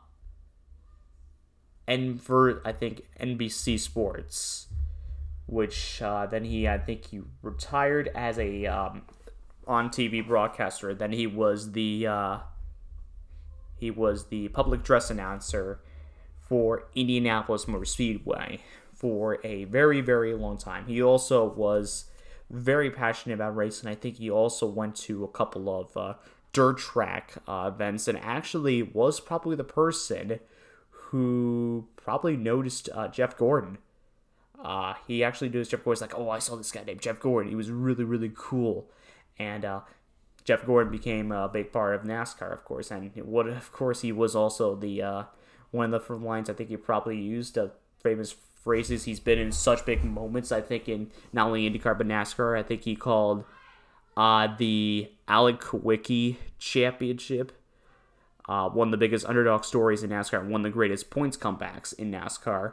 and for I think NBC Sports which uh, then he I think he retired as a um, on TV broadcaster. Then he was the uh, he was the public dress announcer for Indianapolis Motor Speedway for a very very long time he also was very passionate about racing. I think he also went to a couple of uh, dirt track uh, events and actually was probably the person who probably noticed uh, Jeff Gordon. Uh, he actually noticed Jeff Gordon's like, oh, I saw this guy named Jeff Gordon. He was really, really cool. And uh, Jeff Gordon became a big part of NASCAR, of course. And what, of course, he was also the uh, one of the front lines I think he probably used a famous phrases. He's been in such big moments, I think, in not only IndyCar but NASCAR. I think he called uh, the Alex Kulwicki Championship uh, one of the biggest underdog stories in NASCAR, one of the greatest points comebacks in NASCAR.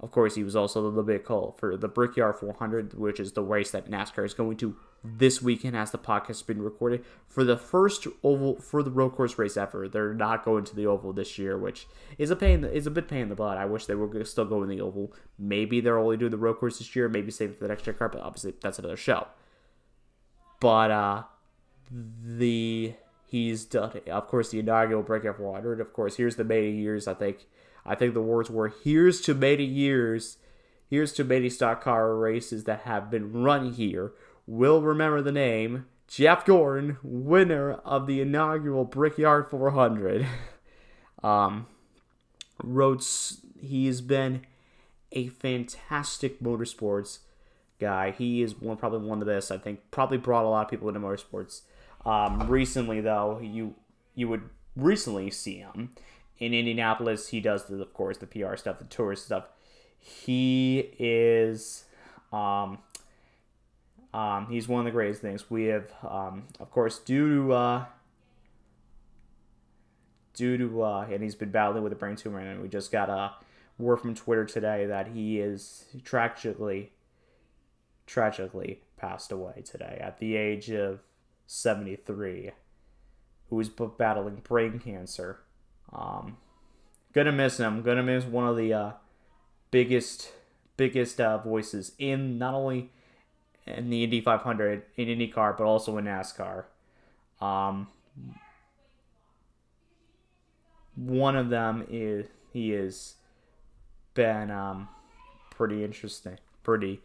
Of course, he was also the big call for the Brickyard 400, which is the race that NASCAR is going to this weekend as the podcast has been recorded for the first oval for the road course race ever. They're not going to the oval this year, which is a pain. Is a bit pain in the butt. I wish they were still going the oval. Maybe they're only doing the road course this year. Maybe save it for the next year car, but obviously that's another show. But uh, the he's done. Of course, the inaugural Brickyard 400. Of course, here's the many years. I think. I think the words were "Here's to many years." Here's to many stock car races that have been run here will remember the name Jeff Gordon, winner of the inaugural Brickyard 400. um, Rhodes, he's been a fantastic motorsports guy. He is one probably one of the best. I think probably brought a lot of people into motorsports. Um, recently, though, you you would recently see him in Indianapolis. He does, the, of course, the PR stuff, the tourist stuff. He is um, um, he's one of the greatest things. We have, um, of course, due to uh, due to uh, and he's been battling with a brain tumor, and we just got a word from Twitter today that he is tragically, tragically passed away today at the age of seventy three. Who is battling brain cancer. Um, gonna miss him. Gonna miss one of the uh, biggest biggest uh, voices in not only in the Indy 500 in IndyCar, but also in NASCAR. Um, one of them is he has been um, pretty interesting, pretty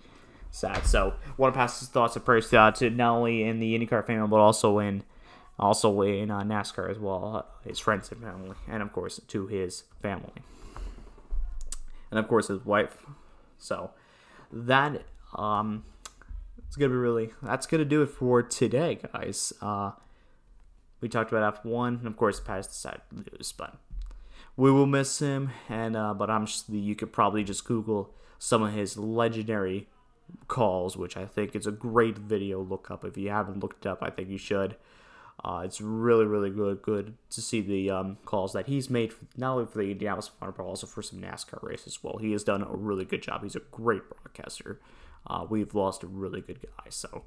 sad. So, want to pass his thoughts of praise to, to not only in the IndyCar family, but also in also in uh, NASCAR as well, uh, his friends and family, and of course to his family, and of course his wife. So that um, it's gonna be really. That's gonna do it for today, guys. Uh, we talked about F1, and of course, Pat's decided to lose, but we will miss him. And uh, but I'm just you could probably just Google some of his legendary calls, which I think is a great video look up. If you haven't looked it up, I think you should. Uh, it's really, really good. Good to see the um, calls that he's made, for, not only for the Indianapolis 500, but also for some NASCAR races. As well, he has done a really good job. He's a great broadcaster uh, we've lost a really good guy. So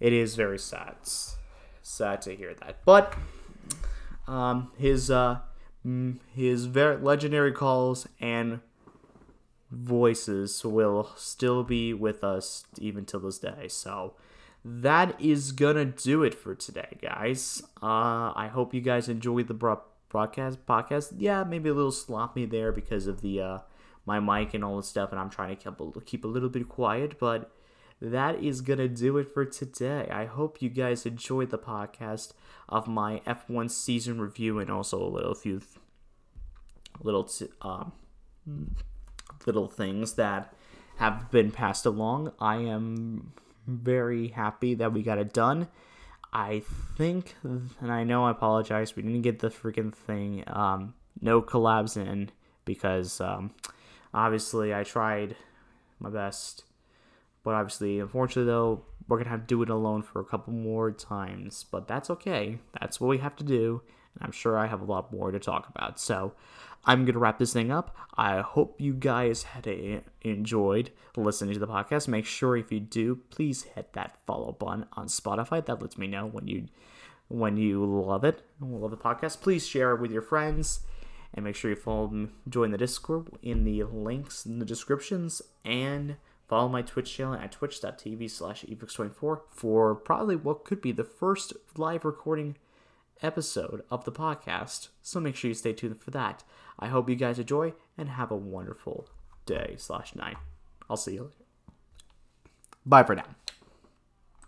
it is very sad. It's sad to hear that. But um, his uh, his very legendary calls and voices will still be with us even till this day. So that is gonna do it for today, guys. Uh, I hope you guys enjoyed the broadcast podcast. Yeah, maybe a little sloppy there because of the uh, my mic and all the stuff, and I'm trying to keep a, keep a little bit quiet, but that is gonna do it for today. I hope you guys enjoyed the podcast of my F1 season review and also a little few little um, little things that have been passed along. I am very happy that we got it done. I think, and I know I apologize, we didn't get the freaking thing, um, no collabs in because um, Obviously, I tried my best, but obviously, unfortunately, though, we're gonna have to do it alone for a couple more times. But that's okay. That's what we have to do. And I'm sure I have a lot more to talk about. So I'm gonna wrap this thing up. I hope you guys had a, enjoyed listening to the podcast. Make sure if you do, please hit that follow button on Spotify. That lets me know when you when you love it, love the podcast. Please share it with your friends and make sure you follow join the Discord in the links in the descriptions, and follow my Twitch channel at twitch.tv slash evigs24 for probably what could be the first live recording episode of the podcast. So make sure you stay tuned for that. I hope you guys enjoy and have a wonderful day slash night. I'll see you later. Bye for now.